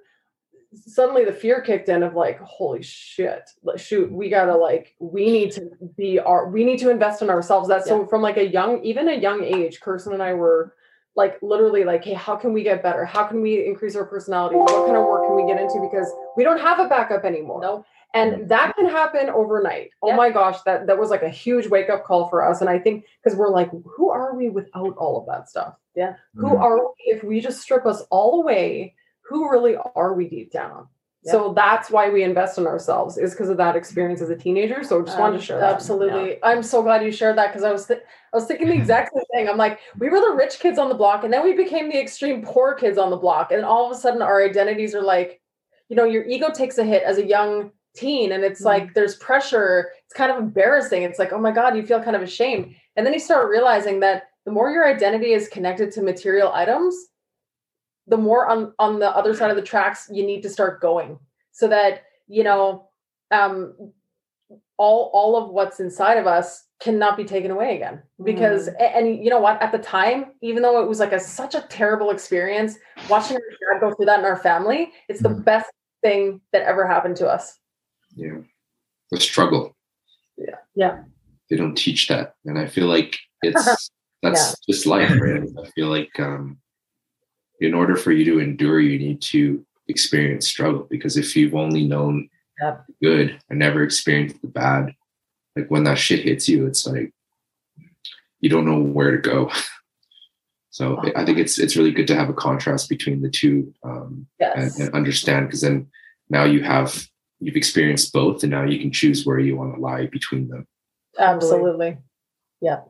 suddenly the fear kicked in of like holy shit shoot we gotta like we need to be our we need to invest in ourselves. That's yeah. so from like a young even a young age kirsten and i were like literally like hey how can we get better? How can we increase our personality? What kind of work can we get into? Because we don't have a backup anymore. No and that can happen overnight. Oh yeah. my gosh that that was like a huge wake up call for us. And i think because we're like who are we without all of that stuff? Yeah. Who mm-hmm. are we if we just strip us all away who really are we deep down? Yeah. So that's why we invest in ourselves is because of that experience as a teenager. So I just um, wanted to share that. Absolutely. Yeah. I'm so glad you shared that because I was th- I was thinking the [LAUGHS] exact same thing. I'm like, we were the rich kids on the block and then we became the extreme poor kids on the block. And all of a sudden our identities are like, you know, your ego takes a hit as a young teen and it's mm-hmm. like there's pressure. It's kind of embarrassing. It's like, oh my God, you feel kind of ashamed. And then you start realizing that the more your identity is connected to material items, the more on on the other side of the tracks you need to start going so that you know um all all of what's inside of us cannot be taken away again because mm. and, and, you know what at the time even though it was like a such a terrible experience watching our dad go through that in our family it's the mm. best thing that ever happened to us yeah the struggle yeah yeah they don't teach that and i feel like it's [LAUGHS] that's yeah. just life, right? I feel like um, in order for you to endure, you need to experience struggle because if you've only known yep. good and never experienced the bad, like when that shit hits you, it's like you don't know where to go. [LAUGHS] So I think it's it's really good to have a contrast between the two um, yes. and, and understand because then now you have you've experienced both and now you can choose where you want to lie between them. Absolutely. Yeah.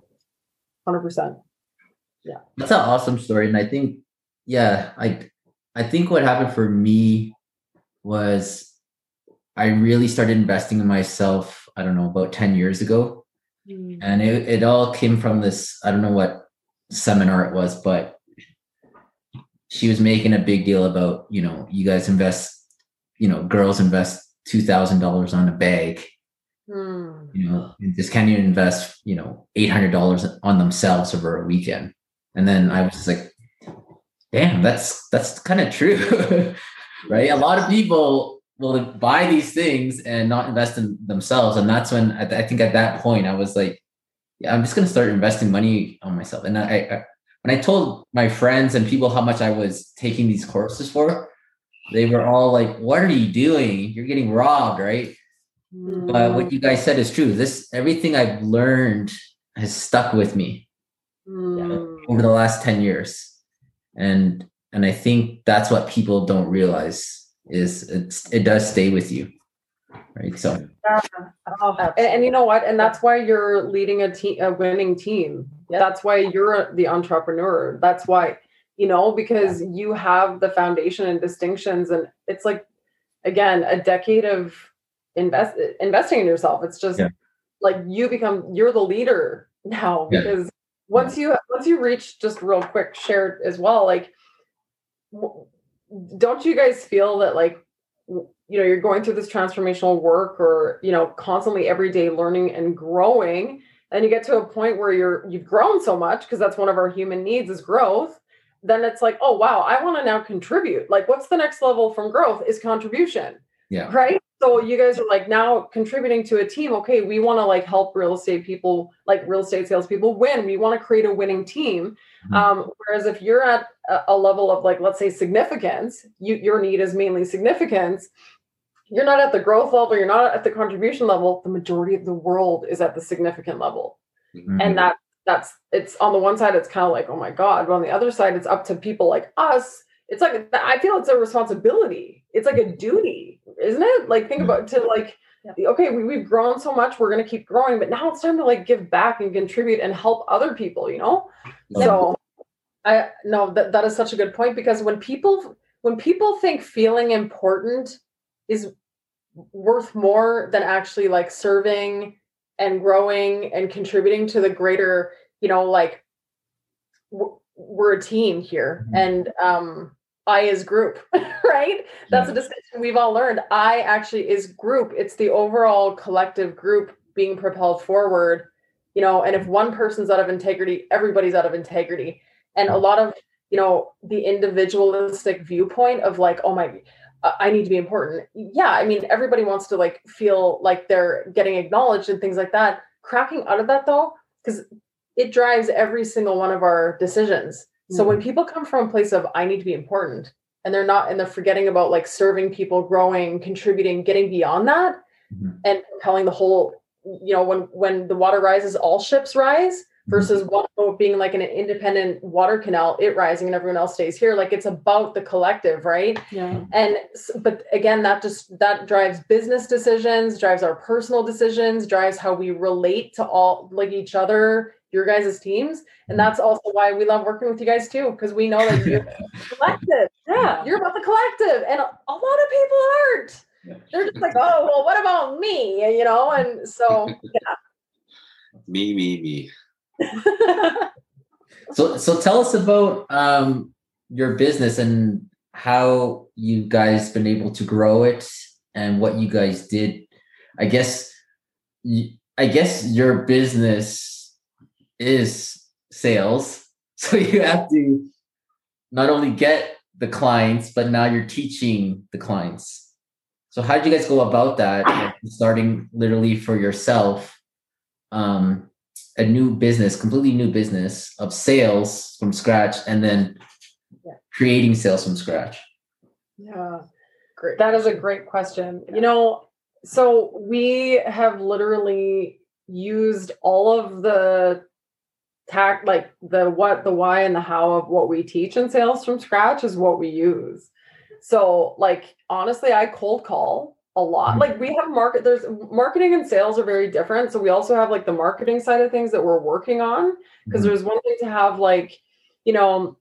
100%. Yeah. That's an awesome story and I think yeah, I I think what happened for me was I really started investing in myself, I don't know, about 10 years ago. Mm. And it, it all came from this, I don't know what seminar it was, but she was making a big deal about, you know, you guys invest, you know, girls invest two thousand dollars on a bag. Mm. You know, and just can't even invest, you know, eight hundred dollars on themselves over a weekend. And then I was just like, damn, that's that's kind of true. [LAUGHS] right? A lot of people will buy these things and not invest in themselves. And that's when I, I think at that point I was like, yeah, I'm just gonna start investing money on myself. And I, I when I told my friends and people how much I was taking these courses for, they were all like, "What are you doing? You're getting robbed, right?" Mm. But what you guys said is true. This everything I've learned has stuck with me mm. over the last ten years, and and I think that's what people don't realize is it's, it does stay with you right? So, yeah. oh, and, and, you know what? And that's why you're leading a team, a winning team. Yeah. That's why you're the entrepreneur. That's why, you know, because yeah. you have the foundation and distinctions, and it's like, again, a decade of invest investing in yourself. It's just yeah. like you become you're the leader now because once you once you reach just real quick share as well like don't you guys feel that like you know you're going through this transformational work or you know constantly every day learning and growing and you get to a point where you're you've grown so much because that's one of our human needs is growth then it's like oh wow i want to now contribute. Like what's the next level from growth is contribution yeah. right so you guys are like now contributing to a team okay we want to like help real estate people like real estate salespeople win we want to create a winning team mm-hmm. um, whereas if you're at a, a level of like let's say significance you, your need is mainly significance you're not at the growth level, you're not at the contribution level. The majority of the world is at the significant level. Mm-hmm. And that that's it's on the one side, it's kind of like, oh my God. But on the other side, it's up to people like us. It's like I feel it's a responsibility. It's like a duty, isn't it? Like think about to like okay, we, we've grown so much, we're gonna keep growing, but now it's time to like give back and contribute and help other people, you know? Yeah. So I no, that, that is such a good point because when people when people think feeling important is worth more than actually like serving and growing and contributing to the greater you know like we're a team here mm-hmm. and um i is group [LAUGHS] right that's a discussion we've all learned i actually is group it's the overall collective group being propelled forward you know and if one person's out of integrity everybody's out of integrity and a lot of you know the individualistic viewpoint of like oh my uh, I need to be important. Yeah, I mean, everybody wants to like feel like they're getting acknowledged and things like that. Cracking out of that though, because it drives every single one of our decisions. Mm-hmm. So when mm-hmm. people come from a place of I need to be important and they're not and they're forgetting about like serving people, growing, contributing, getting beyond that mm-hmm. and propelling the whole, you know, when when the water rises, all ships rise versus one boat being like an independent water canal, it rising and everyone else stays here. Like it's about the collective, right? Yeah. And but again, that just that drives business decisions, drives our personal decisions, drives how we relate to all like each other, your guys' teams. And that's also why we love working with you guys too, because we know that you're [LAUGHS] collective. Yeah, you're about the collective. And a lot of people aren't. They're just like, oh, well, what about me? You know, and so [LAUGHS] yeah. me, me, me. [LAUGHS] so so tell us about um, your business and how you guys been able to grow it and what you guys did. I guess I guess your business is sales. [LAUGHS] So you have to not only get the clients, but now you're teaching the clients. So how did you guys go about that? Starting literally for yourself, um, a new business, completely new business of sales from scratch and then Yeah. creating sales from scratch? Yeah. Great. That is a great question. You know, so we have literally used all of the tact, like the what, the why, and the how of what we teach in sales from scratch is what we use. So, like, honestly, I cold call a lot. Mhm. Like, we have market, there's marketing and sales are very different. So, we also have like the marketing side of things that we're working on because Mhm. there's one thing to have like, you know,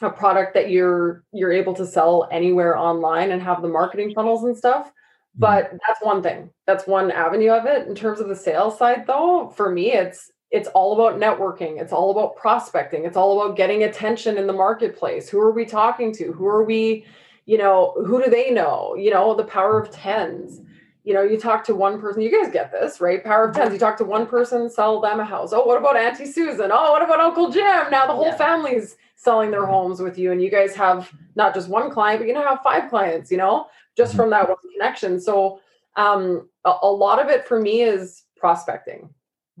a product that you're you're able to sell anywhere online and have the marketing funnels and stuff but that's one thing that's one avenue of it in terms of the sales side though for me it's it's all about networking. It's all about prospecting. It's all about getting attention in the marketplace. Who are we talking to? Who are we you know who do they know? You know the power of tens. You know you talk to one person you guys get this right? Power of tens. You talk to one person sell them a house. Oh what about auntie susan? Oh what about uncle jim? Now the whole Yeah. family's selling their homes with you and you guys have not just one client but you know have five clients you know just Mhm. from that one connection. So um a, a lot of it for me is prospecting.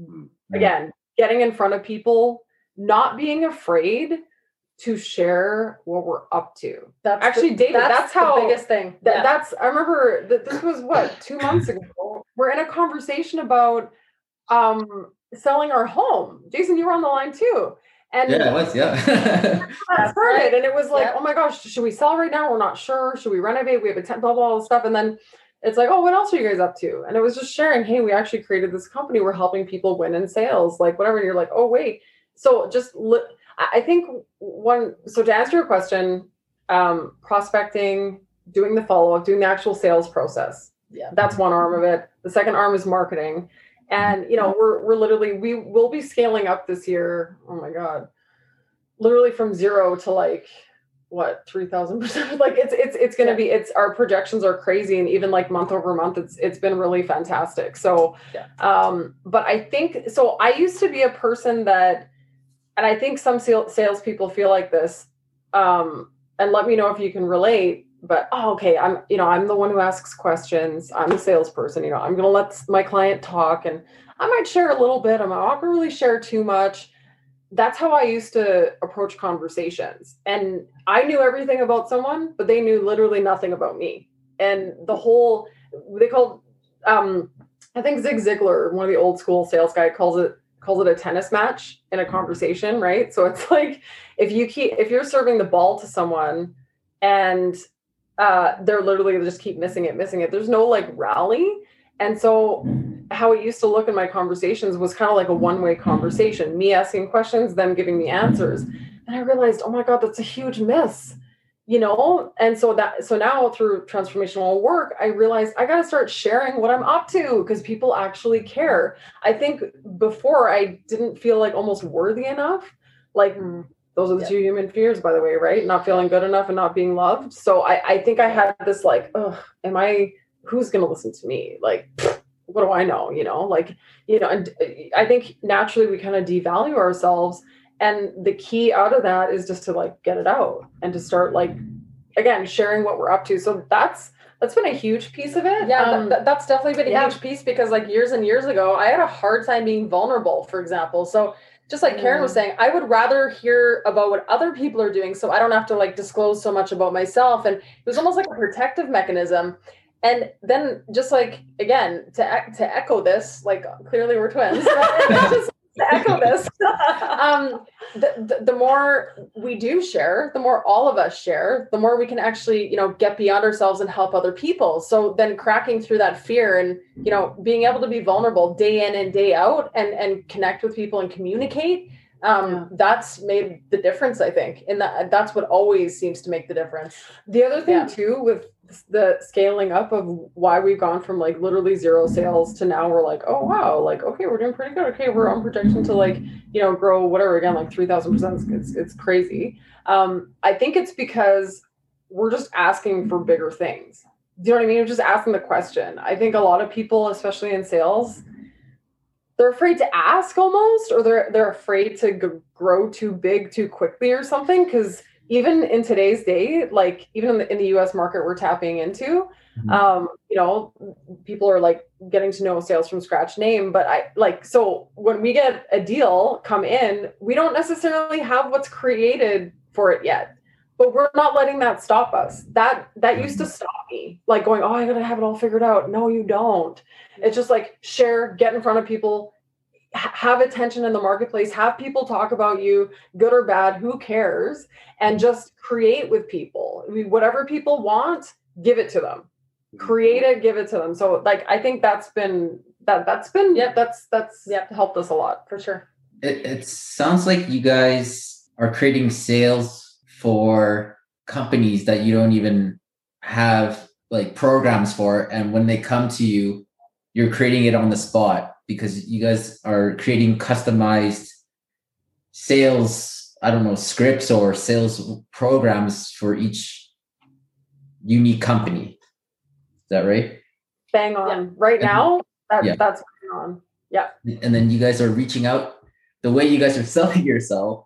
Mm. Again getting in front of people not being afraid to share what we're up to That's Actually, the, David, that's the how- biggest thing. that, Yeah. that's i remember that this was what [LAUGHS] two months ago we're in a conversation about um selling our home jason you were on the line too and Yeah, it was, yeah. that [LAUGHS] That's started right. and it was like Yep. oh my gosh should we sell right now we're not sure should we renovate we have a tent blah blah blah stuff and then it's like oh what else are you guys up to? And it was just sharing hey we actually created this company. We're helping people win in sales like whatever. And you're like oh wait. So just li- I I think one so to answer your question um prospecting doing the follow-up doing the actual sales process. Yeah. that's one arm of it. The second arm is marketing. And you know we're we're literally we will be scaling up this year oh my god literally from zero to like what 3000 percent [LAUGHS] like it's it's it's gonna Yeah. be it's our projections are crazy and even like month over month it's it's been really fantastic so Yeah. um but i think so i used to be a person that and i think some sales salespeople feel like this um and let me know if you can relate but oh, okay i'm you know i'm the one who asks questions i'm the salesperson you know i'm gonna let my client talk and i might share a little bit i'm not gonna really share too much that's how I used to approach conversations. And I knew everything about someone, but they knew literally nothing about me. And the whole they called um I think Zig Ziglar, one of the old school sales guy, calls it calls it a tennis match in a conversation, right? So it's [LAUGHS] like if you keep if you're serving the ball to someone and uh they're literally just keep missing it, missing it. There's no like rally. And so how it used to look in my conversations was kind of like a one-way conversation me asking questions them giving me answers. And i realized oh my god that's a huge miss you know? And so that so now through transformational work i realized i got to start sharing what i'm up to because people actually care. I think before i didn't feel like almost worthy enough. Like hmm. those are the Yeah. two human fears by the way right? Not feeling good enough and not being loved. So i i think i had this like ugh am i who's going to listen to me? Like what do I know? You know, like, you know, and uh, I think naturally we kind of devalue ourselves. And the key out of that is just to like get it out and to start like, again, sharing what we're up to. So that's, that's been a huge piece of it. Yeah, Um, that, that's definitely been a yeah. huge piece because like years and years ago, I had a hard time being vulnerable, for example. So just like Karen was Mm. saying, I would rather hear about what other people are doing so I don't have to like disclose so much about myself. And it was almost like a protective mechanism. And then just like again, to to echo this, like clearly we're twins. but [LAUGHS] just to echo this, [LAUGHS] um, the, the, the more we do share, the more all of us share, the more we can actually, you know, get beyond ourselves and help other people. So then cracking through that fear and, you know, being able to be vulnerable day in and day out and, and connect with people and communicate. Um, Yeah. that's made the difference, I think. And that that's what always seems to make the difference. The other thing Yeah. too with the scaling up of why we've gone from like literally zero sales to now we're like, oh wow, like okay, we're doing pretty good. Okay, we're on projection to like you know grow whatever again like three thousand percent. It's it's crazy. Um, I think it's because we're just asking for bigger things. Do you know what I mean? We're just asking the question. I think a lot of people, especially in sales, they're afraid to ask almost, or they're they're afraid to g- grow too big too quickly or something because even in today's day, like even in the, in the US market we're tapping into, mm-hmm. um, you know, people are like getting to know sales from scratch name. But I like, so when we get a deal come in, we don't necessarily have what's created for it yet but we're not letting that stop us that that used to mm-hmm. stop me like going oh i gotta have it all figured out no you don't it's just like share get in front of people have attention in the marketplace have people talk about you good or bad who cares? And just create with people. I mean, whatever people want give it to them. Mm-hmm. create it give it to them. So like i think that's been that that's been yeah that's that's yeah helped us a lot for sure. It, it sounds like you guys are creating sales for companies that you don't even have like programs for. And when they come to you you're creating it on the spot because you guys are creating customized sales i don't know scripts or sales programs for each unique company. Is that right? Bang on. Yeah. right now that, yeah. that's bang on. Yeah. And then you guys are reaching out. The way you guys are [LAUGHS] selling yourself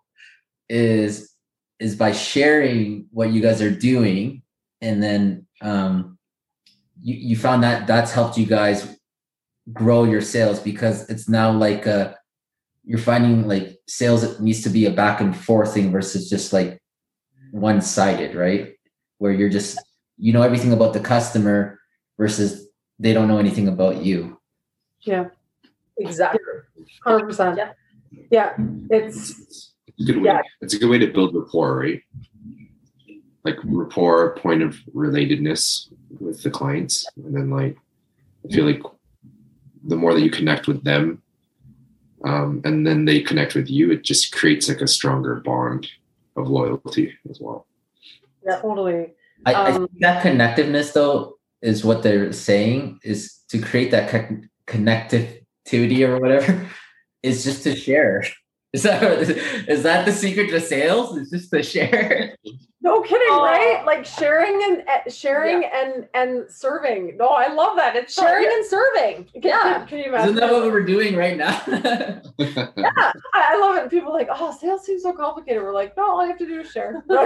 is is by sharing what you guys are doing. And then um, you, you found that that's helped you guys grow your sales because it's now like a you're finding like sales needs to be a back and forth thing versus just like one sided right where you're just you know everything about the customer versus they don't know anything about you yeah exactly 100% yeah yeah it's it's a good way. Yeah. It's a good way to build rapport, right? Like rapport, point of relatedness with the clients, and then like I feel like the more that you connect with them, um, and then they connect with you, it just creates like a stronger bond of loyalty as well. Yeah, totally. I, um, I think that connectiveness, though, is what they're saying is to create that co- connectivity or whatever. [LAUGHS] Is just to share. [LAUGHS] Is that is that the secret to sales? Is just to share? [LAUGHS] No kidding, uh, right? Like sharing and uh, sharing yeah. and and serving. No, I love that. It's sharing and serving. Can, yeah, can, can you imagine? Isn't that what we're doing right now? [LAUGHS] [LAUGHS] yeah, I love it. People like, oh, sales seems so complicated. We're like, no, all you have to do is share. [LAUGHS] no,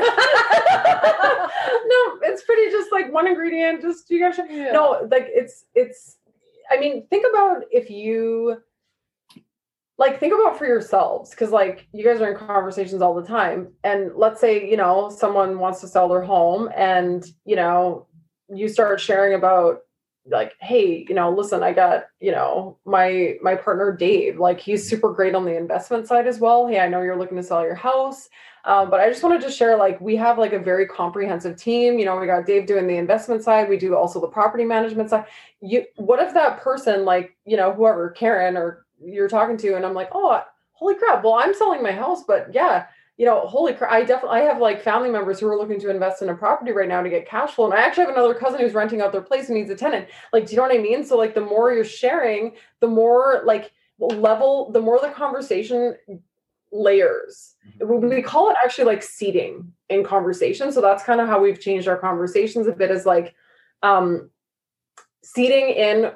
it's pretty just like one ingredient. Just you guys, yeah. no, like it's it's. I mean, think about if you like think about for yourselves because like you guys are in conversations all the time and let's say you know someone wants to sell their home and you know you start sharing about like hey you know listen i got you know my my partner dave like he's super great on the investment side as well. Hey i know you're looking to sell your house um, but i just wanted to share like we have like a very comprehensive team you know we got dave doing the investment side we do also the property management side. You what if that person like you know whoever karen or you're talking to and i'm like oh holy crap well i'm selling my house but yeah you know holy crap i definitely i have like family members who are looking to invest in a property right now to get cash flow and i actually have another cousin who's renting out their place and needs a tenant. Like do you know what i mean? So like the more you're sharing the more like level the more the conversation layers. Mm-hmm. we call it actually like seeding in conversation so that's kind of how we've changed our conversations a bit is like um seating in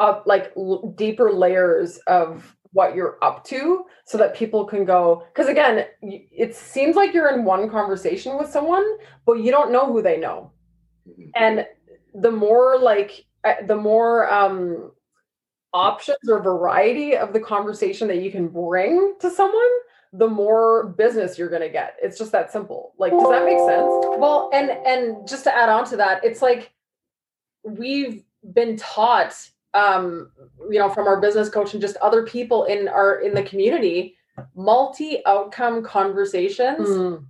up like l- deeper layers of what you're up to so that people can go because again it seems like you're in one conversation with someone but you don't know who they know. Mm-hmm. and the more like uh, the more um options or variety of the conversation that you can bring to someone the more business you're going to get. It's just that simple. Like does that make sense? Well and and just to add on to that it's like we've been taught um, you know, from our business coach and just other people in our in the community, multi-outcome conversations mm.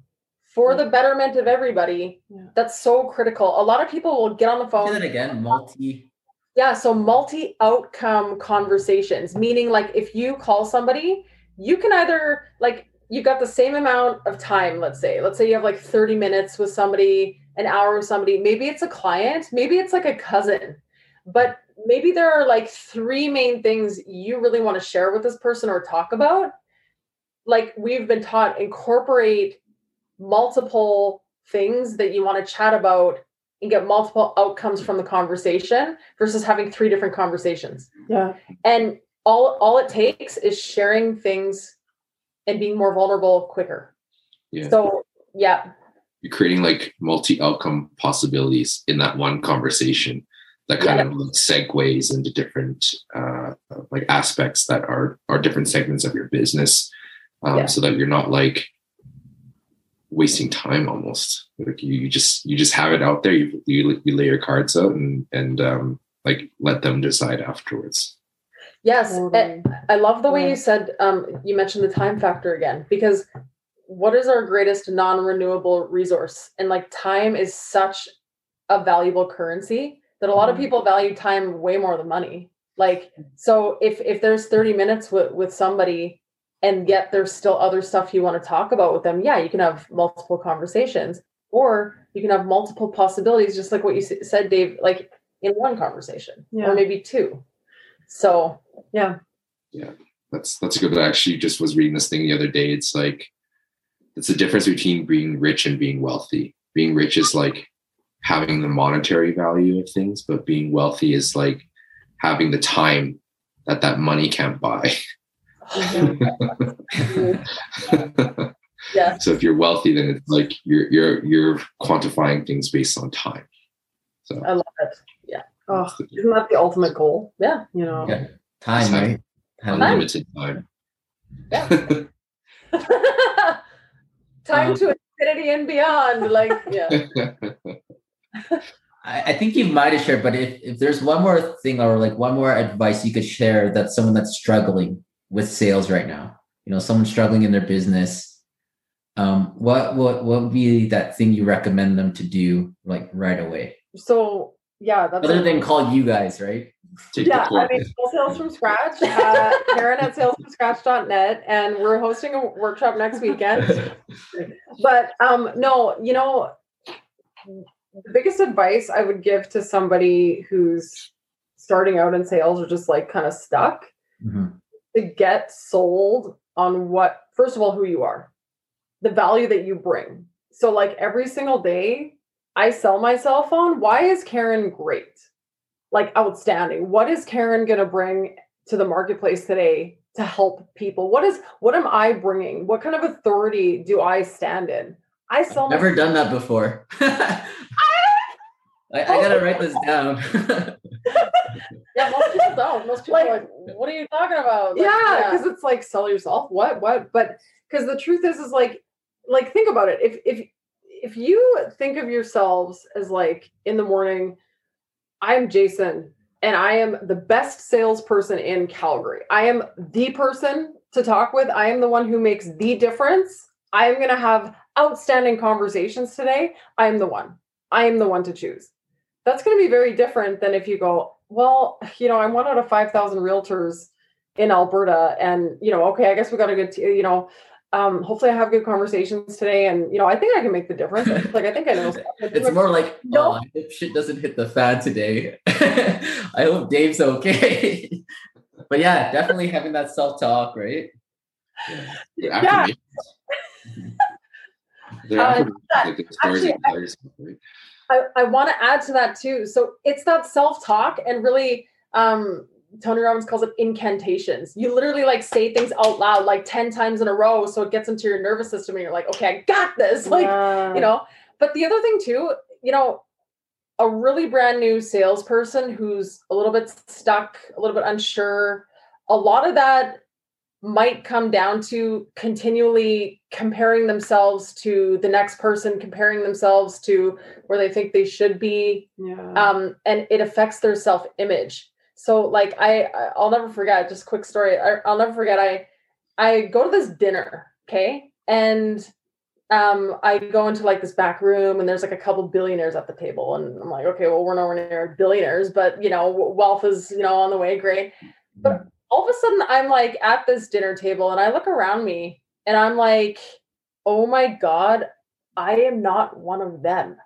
for the betterment of everybody. Yeah. That's so critical. A lot of people will get on the phone. Say that again, multi. Yeah, so multi-outcome conversations, meaning like if you call somebody, you can either like you've got the same amount of time, let's say. Let's say you have like 30 minutes with somebody, an hour with somebody. Maybe it's a client, maybe it's like a cousin. But maybe there are like three main things you really want to share with this person or talk about. Like we've been taught incorporate multiple things that you want to chat about and get multiple outcomes from the conversation versus having three different conversations. Yeah. And all all it takes is sharing things and being more vulnerable quicker. Yeah. so yeah. You're creating like multi outcome possibilities in that one conversation that kind Yeah. of like segues into different uh, like aspects that are are different segments of your business, um, Yeah. so that you're not like wasting time almost. Like you, you just you just have it out there. You you, you lay your cards out and and um, like let them decide afterwards. Yes, and Totally. I love the way Yeah. you said um, you mentioned the time factor again because what is our greatest non-renewable resource? And like time is such a valuable currency that a lot of Mhm. people value time way more than money. Like so if if there's 30 minutes with with somebody and yet there's still other stuff you want to talk about with them, yeah, you can have multiple conversations or you can have multiple possibilities just like what you said Dave like in one conversation Yeah. or maybe two. So, Yeah. Yeah. That's that's a good. I actually just was reading this thing the other day. It's like it's the difference between being rich and being wealthy. Being rich is like having the monetary value of things, but being wealthy is like having the time that that money can't buy. [LAUGHS] yeah. so if you're wealthy, then it's like you're you're you're quantifying things based on time. So I love it. Yeah. Oh, isn't that the ultimate goal? Yeah. You know. Yeah. Time, right? Time. unlimited time. Yeah. [LAUGHS] [LAUGHS] Time Um, to infinity and beyond. Like, yeah. I, I think you might have shared, but if, if there's one more thing or like one more advice you could share that someone that's struggling with sales right now, you know, someone struggling in their business, um, what what what would be that thing you recommend them to do like right away? So yeah, that's Other a- than call you guys, right? Take yeah, the I course. mean, full sales from scratch. Uh, Karen at salesfromscratch.net, and we're hosting a workshop next weekend. [LAUGHS] But um, no, you know, the biggest advice I would give to somebody who's starting out in sales or just like kind of stuck Mhm. to get sold on what, first of all, who you are, the value that you bring. So, like every single day, I sell myself on why is Karen great? Like outstanding. What is Karen going to bring to the marketplace today to help people? What is what am I bringing? What kind of authority do I stand in? I sell Never myself- done that before. [LAUGHS] I, I gotta write this down. [LAUGHS] Yeah, most people don't. Most people Like- are like, what are you talking about? Like, yeah because it's like sell yourself what what but because the truth is is like like think about it if if if you think of yourselves as like in the morning i'm jason and i am the best salesperson in calgary i am the person to talk with i am the one who makes the difference i am going to have outstanding conversations today i am the one i am the one to choose that's going to be very different than if you go well you know i'm one out of 5000 realtors in Alberta. And, you know, okay, I guess we got a good, t- you know, um, hopefully I have good conversations today. And, you know, I think I can make the difference. [LAUGHS] Like, I think I know. it's more like, [LAUGHS] No. oh, shit doesn't hit the fan today. [LAUGHS] I hope Dave's okay. but yeah, definitely having that self talk, right? Yeah. Affirmations. They're Uh, affirmations, like the stories actually, you tell yourself, right? I, I want to add to that too. So it's that self-talk and really um Tony Robbins calls it incantations. You literally like say things out loud like 10 times in a row so it gets into your nervous system and you're like, okay, I got this. [LAUGHS] Like, Yeah. you know, but the other thing too, you know, a really brand new salesperson who's a little bit stuck, a little bit unsure, a lot of that might come down to continually comparing themselves to the next person, comparing themselves to where they think they should be, yeah. um, and it affects their self image. So, like, I I'll never forget. Just quick story. I, I'll never forget. I I go to this dinner, okay, and um, I go into like this back room, and there's like a couple billionaires at the table, and I'm like, okay, well, we're nowhere near billionaires, but you know, wealth is you know on the way, great. But all of a sudden, I'm like at this dinner table, and I look around me, and I'm like, oh my god, I am not one of them.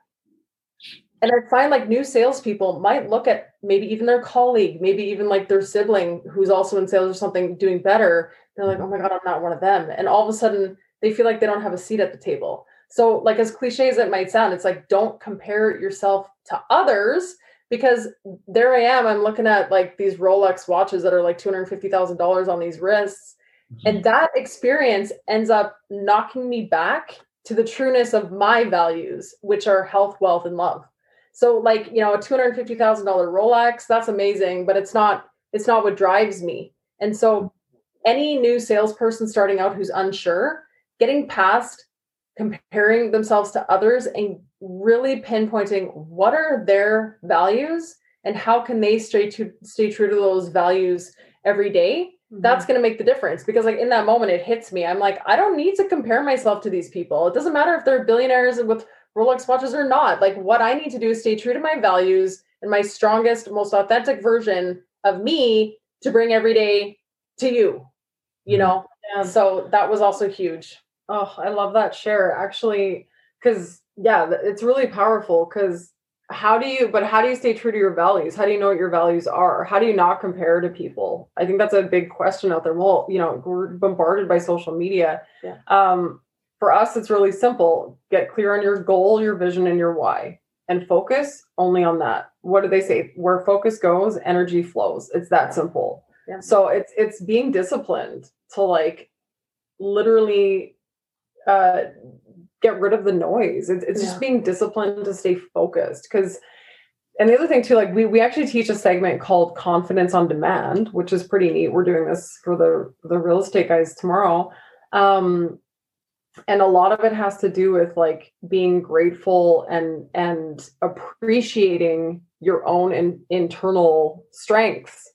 And I find like new salespeople might look at maybe even their colleague, maybe even like their sibling who's also in sales or something doing better. They're like, oh my God, I'm not one of them. And all of a sudden they feel like they don't have a seat at the table. So, like, as cliche as it might sound, it's like, don't compare yourself to others because there I am. I'm looking at like these Rolex watches that are like $250,000 on these wrists. Mm-hmm. And that experience ends up knocking me back to the trueness of my values, which are health, wealth, and love. So like, you know, a $250,000 Rolex, that's amazing, but it's not it's not what drives me. And so any new salesperson starting out who's unsure, getting past comparing themselves to others and really pinpointing what are their values and how can they stay to stay true to those values every day, mm-hmm. that's going to make the difference because like in that moment it hits me. I'm like i don't need to compare myself to these people. It doesn't matter if they're billionaires with rolex watches or not. Like what i need to do is stay true to my values and my strongest most authentic version of me to bring every day to you you mm-hmm. know? Yeah. so that was also huge. Oh i love that share. Actually because yeah it's really powerful because how do you but how do you stay true to your values? How do you know what your values are? How do you not compare to people? I think that's a big question out there. Well you know we're bombarded by social media. Yeah. um, for us it's really simple. Get clear on your goal your vision and your why and focus only on that. What do they say? Where focus goes energy flows. It's that simple. Yeah. so it's it's being disciplined to like literally uh get rid of the noise. It's, it's yeah. just being disciplined to stay focused. Because, and the other thing too, like we we actually teach a segment called confidence on demand, which is pretty neat. We're doing this for the the real estate guys tomorrow. Um, and a lot of it has to do with like being grateful and and appreciating your own in, internal strengths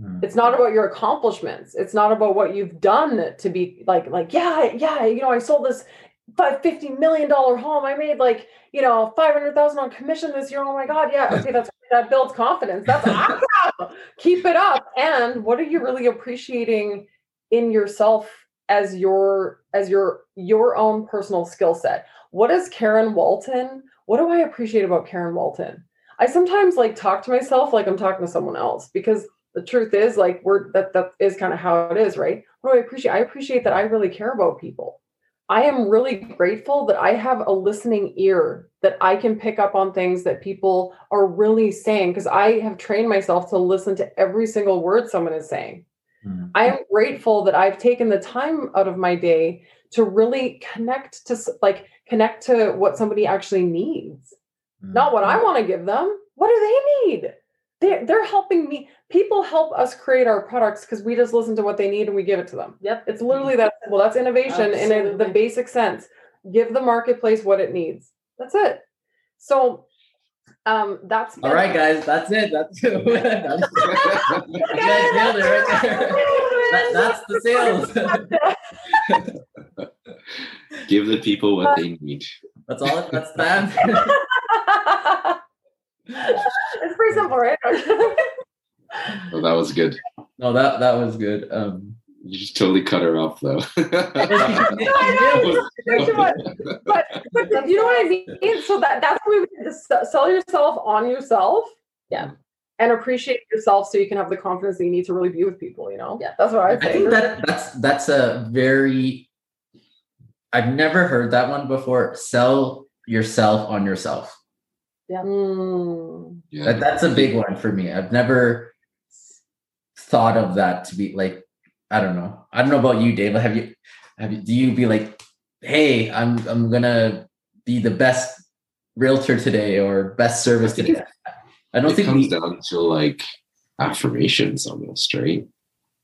hmm. it's not about your accomplishments it's not about what you've done to be like like yeah yeah you know i sold this five fifty million dollar home. I made like you know five hundred thousand on commission this year. Oh my god, yeah, okay, that's that builds confidence. That's awesome. Keep it up. And what are you really appreciating in yourself as your as your your own personal skill set? What is Karen Walton? What do I appreciate about Karen Walton? I sometimes like talk to myself like I'm talking to someone else because the truth is like we're that that is kind of how it is, right? What do I appreciate? I appreciate that I really care about people I am really grateful that I have a listening ear that I can pick up on things that people are really saying because I have trained myself to listen to every single word someone is saying. Mm-hmm. I am grateful that I've taken the time out of my day to really connect to like connect to what somebody actually needs. Mm-hmm. Not what I want to give them. What do they need? They're, they're helping me people help us create our products because we just listen to what they need and we give it to them. Yep. It's literally that simple. That's innovation Absolutely. in the basic sense. Give the marketplace what it needs. That's it. So um that's all right guys that's it that's [LAUGHS] [LAUGHS] it that's, you guys nailed it right there [LAUGHS] that, that's the sales give the people what they need that's all it. that's that it's pretty simple right [LAUGHS] well, that was good. No, that that was good. Um, you just totally cut her off, though. [LAUGHS] but, but you know what I mean. So that that's what we just sell yourself on yourself. Yeah. And appreciate yourself so you can have the confidence that you need to really be with people. You know. Yeah. That's what I think. I think that that's that's a very. I've never heard that one before. Sell yourself on yourself. Yeah. Mm. yeah. That, that's a big one for me. I've never thought of that to be like I don't know. I don't know about you, Dave. Have you have you do you be like, hey, I'm I'm gonna be the best realtor today or best service today? I don't it think comes we, down to like affirmations almost, right?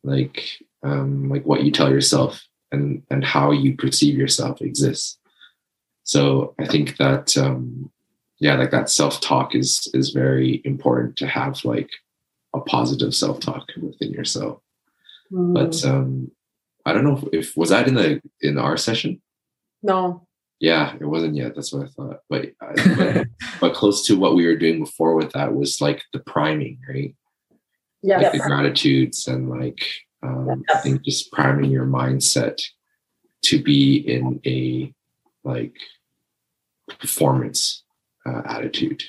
Like um like what you tell yourself and and how you perceive yourself exists. So I think that um yeah, like that self-talk is is very important to have like a positive self-talk within yourself. Mm. But um I don't know if, if, was that in the in our session? No. Yeah, it wasn't yet. That's what I thought. But, [LAUGHS] but, but close to what we were doing before with that was like the priming, right? Yeah. Like the gratitudes and like um, I think just priming your mindset to be in a like performance uh, attitude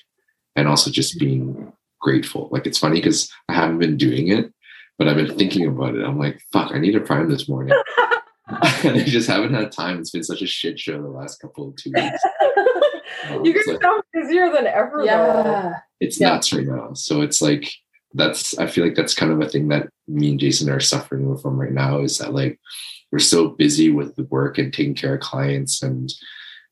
and also just being grateful. Like it's funny because I haven't been doing it, but I've been thinking about it. I'm like, fuck, I need a prime this morning. [LAUGHS] [LAUGHS] and I just haven't had time. It's been such a shit show the last couple of two weeks. [LAUGHS] Um, you guys like, sound busier than ever. Yeah. It's yeah. nuts right now. So it's like that's I feel like that's kind of a thing that me and Jason are suffering from right now is that like we're so busy with the work and taking care of clients and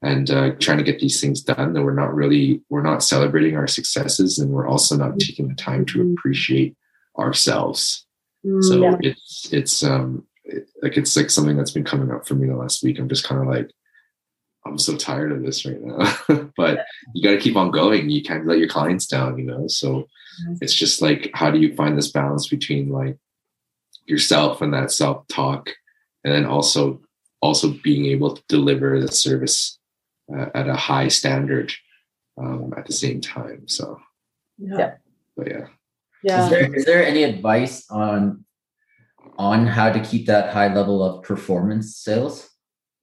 and uh, trying to get these things done that we're not really we're not celebrating our successes and we're also not taking the time to appreciate ourselves. So Mm, yeah. it's it's um it, like it's like something that's been coming up for me the last week. I'm just kind of like i'm so tired of this right now. [LAUGHS] But you got to keep on going. You can't let your clients down you know? So it's just like how do you find this balance between like yourself and that self talk and then also also being able to deliver the service uh, at a high standard um, at the same time so Yeah. but yeah Yeah. Is there is there any advice on on how to keep that high level of performance sales?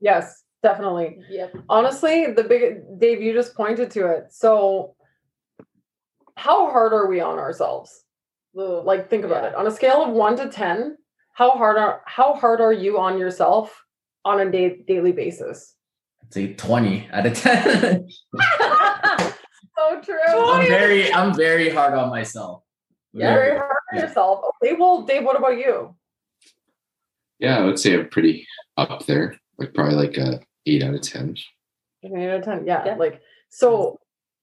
Yes, definitely. Yeah. Honestly, the big Dave, you just pointed to it. So, how hard are we on ourselves? Like, think about Yeah. it. On a scale of one to ten, how hard are how hard are you on yourself on a day, daily basis? I'd say 20 out of 10. [LAUGHS] so true. I'm very I'm very hard on myself. You're very hard on Yeah. yourself. Oh, okay, well, Dave, what about you? yeah i would say i'm pretty up there like probably like a 8 out of 10 eight out of ten. Yeah. Yeah. Like so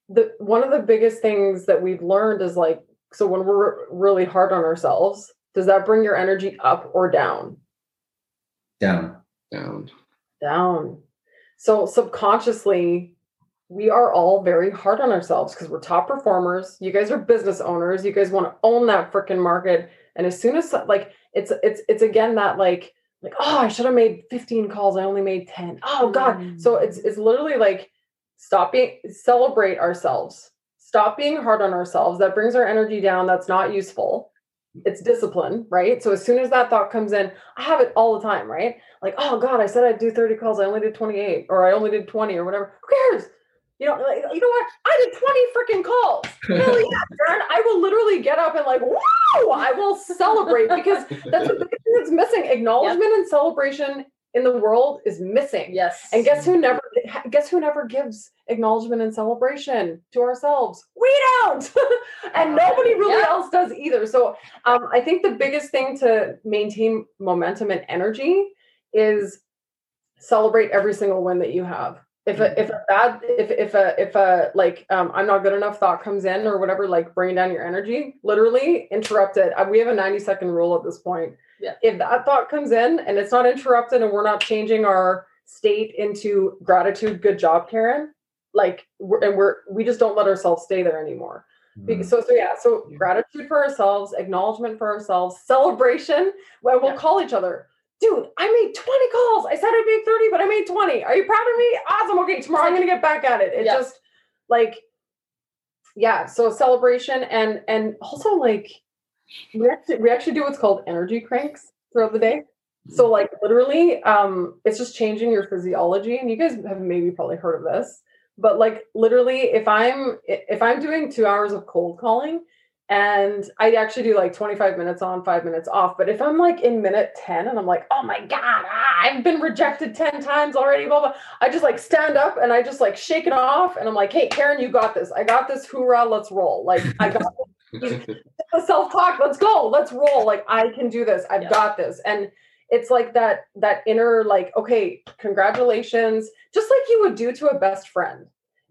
the one of the biggest things that we've learned is like so when we're really hard on ourselves, does that bring your energy up or down? Down. down Down. So subconsciously, we are all very hard on ourselves because we're top performers. You guys are business owners. You guys want to own that freaking market. And as soon as like it's it's it's again that like like oh I should have made 15 calls. I only made 10. Oh God. Mm. So it's it's literally like stop being celebrate ourselves. Stop being hard on ourselves. That brings our energy down. That's not useful. It's discipline, right? So as soon as that thought comes in, I have it all the time, right? Like, oh God, I said I'd do 30 calls. I only did 28, or I only did 20 or whatever. Who cares? You know, like, you know what? I did 20 freaking calls. [LAUGHS] Hell yeah, Darren. I will literally get up and like, wow, I will celebrate because that's the thing that's missing. [LAUGHS] Acknowledgement and celebration in the world is missing. Yes. And guess who never guess who never gives acknowledgement and celebration to ourselves? We don't. [LAUGHS] and nobody really Yeah. else does either. So um, I think the biggest thing to maintain momentum and energy is celebrate every single win that you have. If a if a bad if if a if a like um I'm not good enough thought comes in or whatever, like bringing down your energy, literally interrupt it. Uh, We have a 90 second rule at this point. Yeah. If that thought comes in and it's not interrupted and we're not changing our state into gratitude, good job, Karen. Like we're, and we're we just don't let ourselves stay there anymore. Be- mm-hmm. So so yeah, so Yeah. gratitude for ourselves, acknowledgement for ourselves, celebration. Well, we'll Yeah. call each other. Dude, I made 20 calls. I said I'd make 30, but I made 20. Are you proud of me? Awesome. Okay, tomorrow I'm gonna get back at it. It Yeah. just like yeah, so celebration and and also like we actually we actually do what's called energy cranks throughout the day. So like literally, um, it's just changing your physiology. And you guys have maybe probably heard of this, but like literally, if I'm if I'm doing two hours of cold calling, and I actually do like 25 minutes on, five minutes off. But if I'm like in minute 10 and I'm like, oh my God, ah, I've been rejected 10 times already, blah, blah, I just like stand up and I just like shake it off. And I'm like, hey, Karen, you got this. I got this. Hoorah, let's roll. Like, I got [LAUGHS] self talk. Let's go. Let's roll. Like, I can do this. I've Yeah. got this. And it's like that, that inner, like, okay, congratulations, just like you would do to a best friend,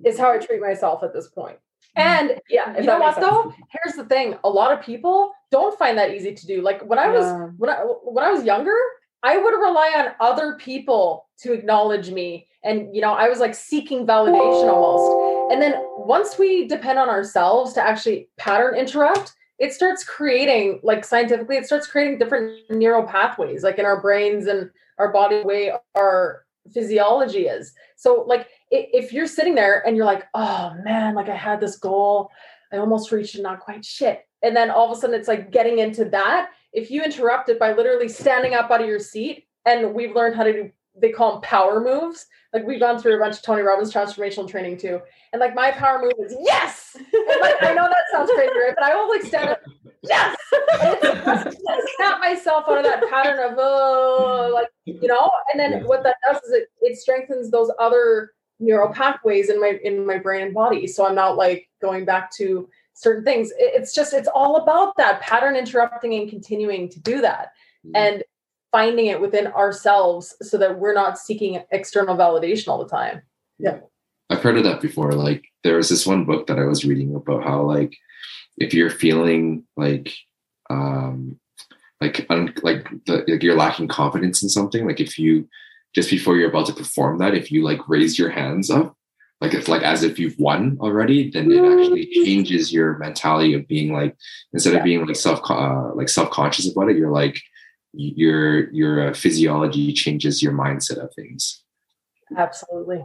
is how I treat myself at this point. Mm. And yeah. you if know what sense. though? Here's the thing: a lot of people don't find that easy to do. Like when I was Yeah. when I when I was younger, I would rely on other people to acknowledge me, and you know, I was like seeking validation almost. And then once we depend on ourselves to actually pattern interrupt, it starts creating like scientifically, it starts creating different neural pathways, like in our brains and our body, way our physiology is. So like if you're sitting there and you're like, oh man, like I had this goal, I almost reached it, not quite shit. And then all of a sudden it's like getting into that. If you interrupt it by literally standing up out of your seat, and we've learned how to do, they call them power moves. Like we've gone through a bunch of Tony Robbins transformational training too. And like my power move is yes. And like I know that sounds crazy, right? But I will like stand up, yes. And it's [LAUGHS] snap myself out of that pattern of oh, like you know. And then what that does is it it strengthens those other neural pathways in my in my brain and body. So I'm not like going back to certain things. It's just it's all about that pattern interrupting and continuing to do that. Mm-hmm. And finding it within ourselves so that we're not seeking external validation all the time. Yeah. I've heard of that before. Like there was this one book that I was reading about how like if you're feeling like um like un, like the, like you're lacking confidence in something, like if you just before you're about to perform that, if you like raise your hands up, like it's like as if you've won already, then it actually changes your mentality of being like instead of being like self uh, like self conscious about it, you're like your your uh, physiology changes your mindset of things. Absolutely.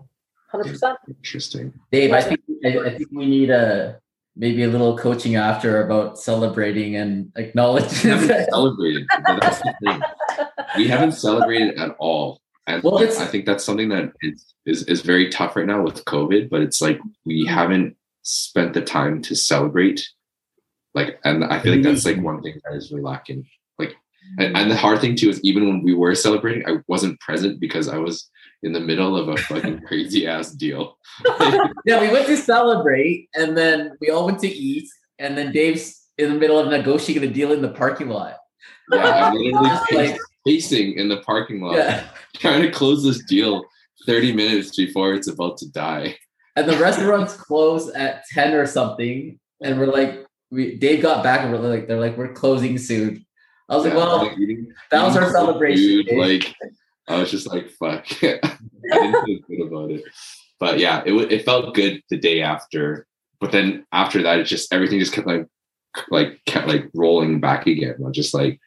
100%. Interesting. Dave, I think I, I think we need a maybe a little coaching after about celebrating and We acknowledging. haven't celebrated. but that's the thing. We haven't celebrated at all. And Well, it's- I think that's something that is, is is very tough right now with COVID, but it's like we mm-hmm. haven't spent the time to celebrate. Like, and I feel like that's like mm-hmm. one thing that is really lacking. Like, and, mm-hmm. and the hard thing too is even when we were celebrating, I wasn't present because I was in the middle of a fucking [LAUGHS] crazy ass deal. [LAUGHS] yeah, we went to celebrate, and then we all went to eat, and then Dave's in the middle of negotiating a deal in the parking lot. Yeah, I'm literally [LAUGHS] like- pacing in the parking lot, Yeah, [LAUGHS] trying to close this deal 30 minutes before it's about to die. and the [LAUGHS] restaurants close at ten or something, and we're like, we Dave got back, and we're like, they're like, we're closing soon. I was like, well, like, eating- that was our celebration. food, like I was just like, fuck. [LAUGHS] I didn't feel good about it. But yeah, it it felt good the day after. But then after that, it just everything just kept like like kept like rolling back again. I'm just like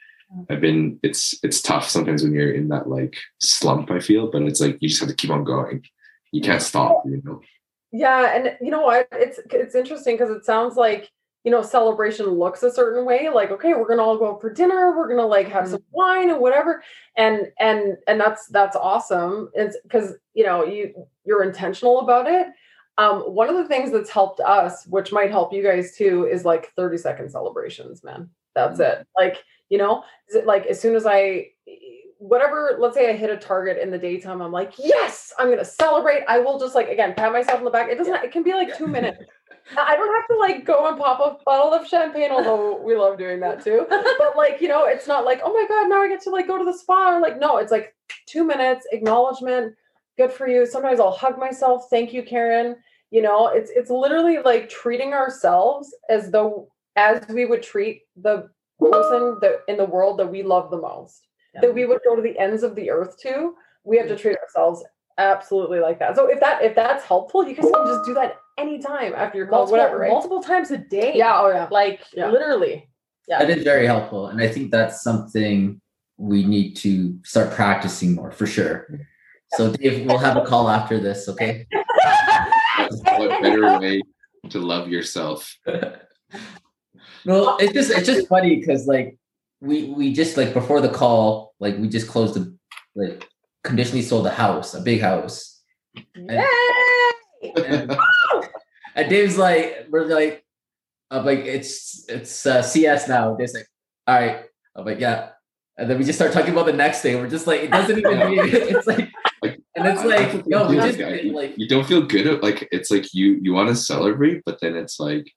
I've been it's it's tough sometimes when you're in that like slump, I feel, but it's like you just have to keep on going. You can't stop, you know. Yeah, and you know what? It's it's interesting because it sounds like you know celebration looks a certain way. Like, okay, we're gonna all go for dinner. We're gonna like have some wine and whatever. And and and that's that's awesome. It's because you know you you're intentional about it. Um, one of the things that's helped us, which might help you guys too, is like 30 second celebrations, man. That's mm. it. Like, you know, is it like as soon as I whatever, let's say I hit a target in the daytime, I'm like, yes, I'm gonna celebrate. I will just like again pat myself on the back. It doesn't it can be like two minutes. [LAUGHS] I don't have to like go and pop a bottle of champagne, although we love doing that too. [LAUGHS] But like, you know, it's not like, oh my God, now I get to like go to the spa. Or like, no, it's like two minutes, acknowledgement, good for you. Sometimes I'll hug myself. Thank you, Karen. You know, it's it's literally like treating ourselves as though as we would treat the person that in the world that we love the most. That we would go to the ends of the earth to. We have to treat ourselves absolutely like that. So if that if that's helpful, you guys can just do that anytime after your call, multiple, whatever, right? multiple times a day. Yeah, oh yeah. Like Like literally. Yeah. That is very helpful. And I think that's something we need to start practicing more for sure. So Dave, we'll have a call after this, okay? What, what better way to love yourself? [LAUGHS] Well, it's just it's just funny because like we we just like before the call, like we just closed the like conditionally sold a house, a big house. Yay! And, [LAUGHS] and Dave's like, we're like, I'm like, it's it's uh, CS now. Dave's like, all right. I'm like, yeah. And then we just start talking about the next thing. We're just like, it doesn't even [LAUGHS] mean it's like, Like, and it's I- I like, think [LAUGHS] yo, we you just guys- like, you don't feel good at like it's like you you want to celebrate, but then it's like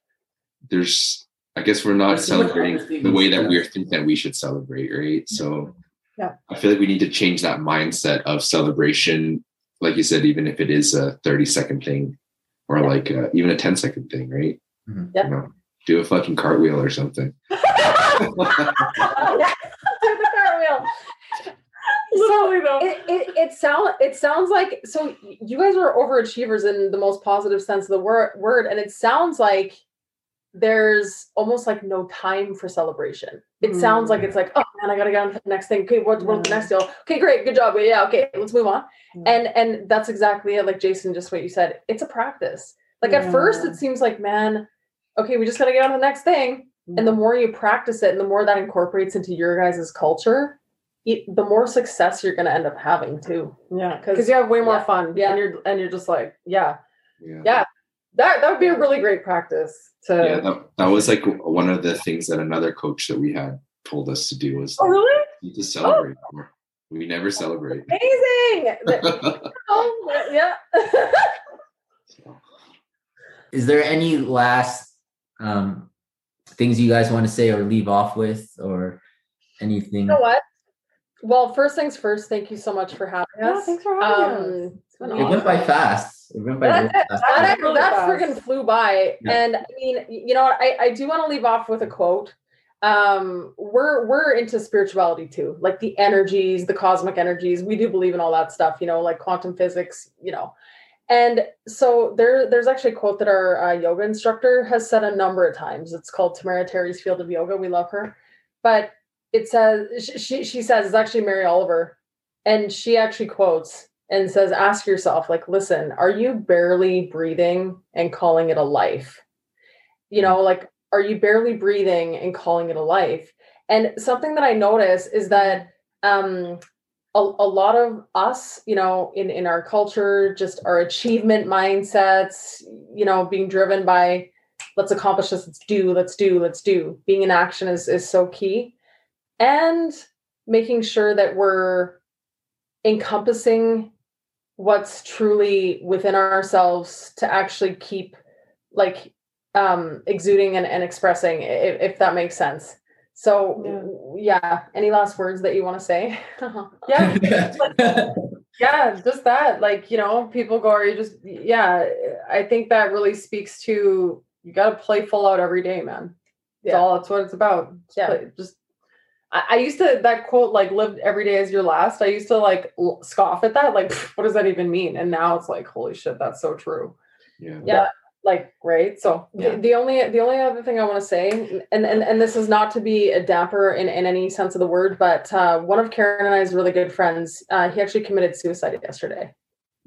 there's I guess we're not There's celebrating the way that we're thinking that we should celebrate, right? So Yeah. I feel like we need to change that mindset of celebration, like you said, even if it is a 30 second thing or Yeah. like uh, even a 10 second thing, right? Mhm. Yeah. You know, do a fucking cartwheel or something. [LAUGHS] yeah, do the cartwheel. literally though. It, it, it sound it sounds like so you guys are overachievers in the most positive sense of the word word and it sounds like there's almost like no time for celebration. It sounds like it's mm. like, oh man, I gotta get on to the next thing. Okay, what, what's the next deal? Okay, great, good job. Yeah, okay, let's move on. Mm. And and that's exactly it. Like Jason, just what you said. It's a practice. Like at first, it seems like, man, okay, we just gotta get on to the next thing. And the mm. more you practice it and the more that incorporates into your guys' culture, it, the more success you're going to end up having too. yeah, Because- because you have way more yeah, fun. yeah. and you're and you're just like, yeah, Yeah. Yeah. That that would be a really great practice to. Yeah, that, that was like one of the things that another coach that we had told us to do was oh, really? to celebrate more. We never celebrate. Amazing. [LAUGHS] oh, yeah. is there any last um, things you guys want to say or leave off with, or anything? You know what? Well, first things first. Thank you so much for having Yeah, us. thanks for having us. Um, It's been It went by fast. It went by that, real that, fast. that, really that fast. friggin' flew by. Yeah. And I mean, you know what? I, I do want to leave off with a quote. Um, we're we're into spirituality too, like the energies, the cosmic energies. We do believe in all that stuff, you know, like quantum physics, you know. And so there, there's actually a quote that our uh, yoga instructor has said a number of times. It's called Tamara Terry's Field of Yoga. We love her, but it says she she, says it's actually Mary Oliver, and she actually quotes and says, "Ask yourself, like, listen, are you barely breathing and calling it a life? You know, like, are you barely breathing and calling it a life?" And something that I notice is that um, a, a lot of us, you know, in in our culture, just our achievement mindsets, you know, being driven by let's accomplish this, let's do, let's do, let's do. Being in action is is so key, and making sure that we're encompassing what's truly within ourselves to actually keep like um exuding and, and expressing if, if that makes sense so yeah. any last words that you want to say [LAUGHS] Yeah, [LAUGHS] yeah, just that. Like, you know, people go, are you just, yeah, I think that really speaks to you got to play full out every day, man. That's Yeah. all, that's what it's about. Just Yeah. play- just, I, I used to, that quote, like, live every day as your last. I used to, like, l- scoff at that. Like, what does that even mean? And now it's like, holy shit, that's so true. Yeah. Yeah. Like, right? So, the, yeah. the only the only other thing I want to say, and, and and this is not to be a damper in, in any sense of the word, but uh, one of Karen and I's really good friends, uh, he actually committed suicide yesterday.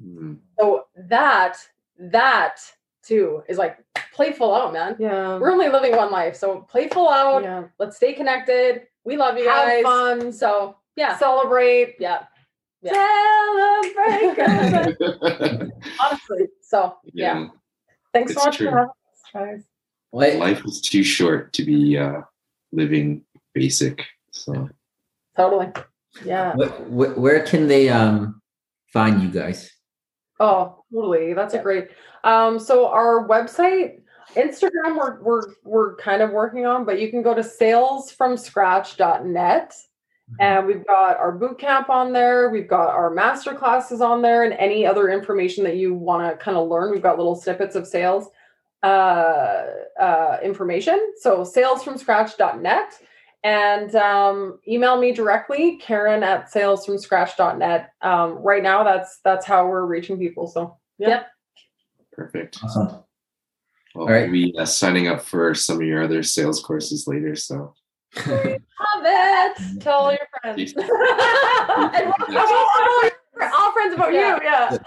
Mm. So that that too is like playful out, man. Yeah. We're only living one life, so playful out. yeah. Let's stay connected. We love you Have guys. fun. So yeah, Celebrate. yeah, Celebrate. 'cause- [LAUGHS] honestly. So yeah, yeah. Thanks It's so much true. for having us, guys. What? Life is too short to be uh, living basic. So totally. Yeah. What, wh- where can they um find you guys? Oh, totally. That's a great. Um, so our website, Instagram, we're we're we're kind of working on, but you can go to salesfromscratch.net. And we've got our boot camp on there. We've got our master classes on there, and any other information that you want to kind of learn. We've got little snippets of sales uh, uh, information. So salesfromscratch.net. And um, email me directly, Karen at salesfromscratch.net. Um, right now, that's that's how we're reaching people. So Yep. perfect. Awesome. Well, All right. I'll be uh, signing up for some of your other sales courses later. So Love it. [LAUGHS] tell all your friends. [LAUGHS] And we'll tell all, your- all friends about Yeah.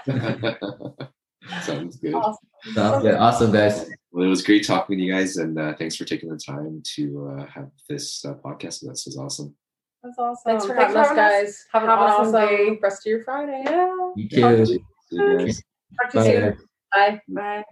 you. Yeah. [LAUGHS] sounds good. Awesome. Sounds good. Awesome, guys. Well, it was great talking to you guys, and uh, thanks for taking the time to uh, have this uh, podcast with us. It was awesome. That's awesome. Thanks for having us, guys. Have an Have an awesome awesome day. rest of your Friday. Yeah. You Talk too. to you. Talk to you soon. Bye. Bye. Bye.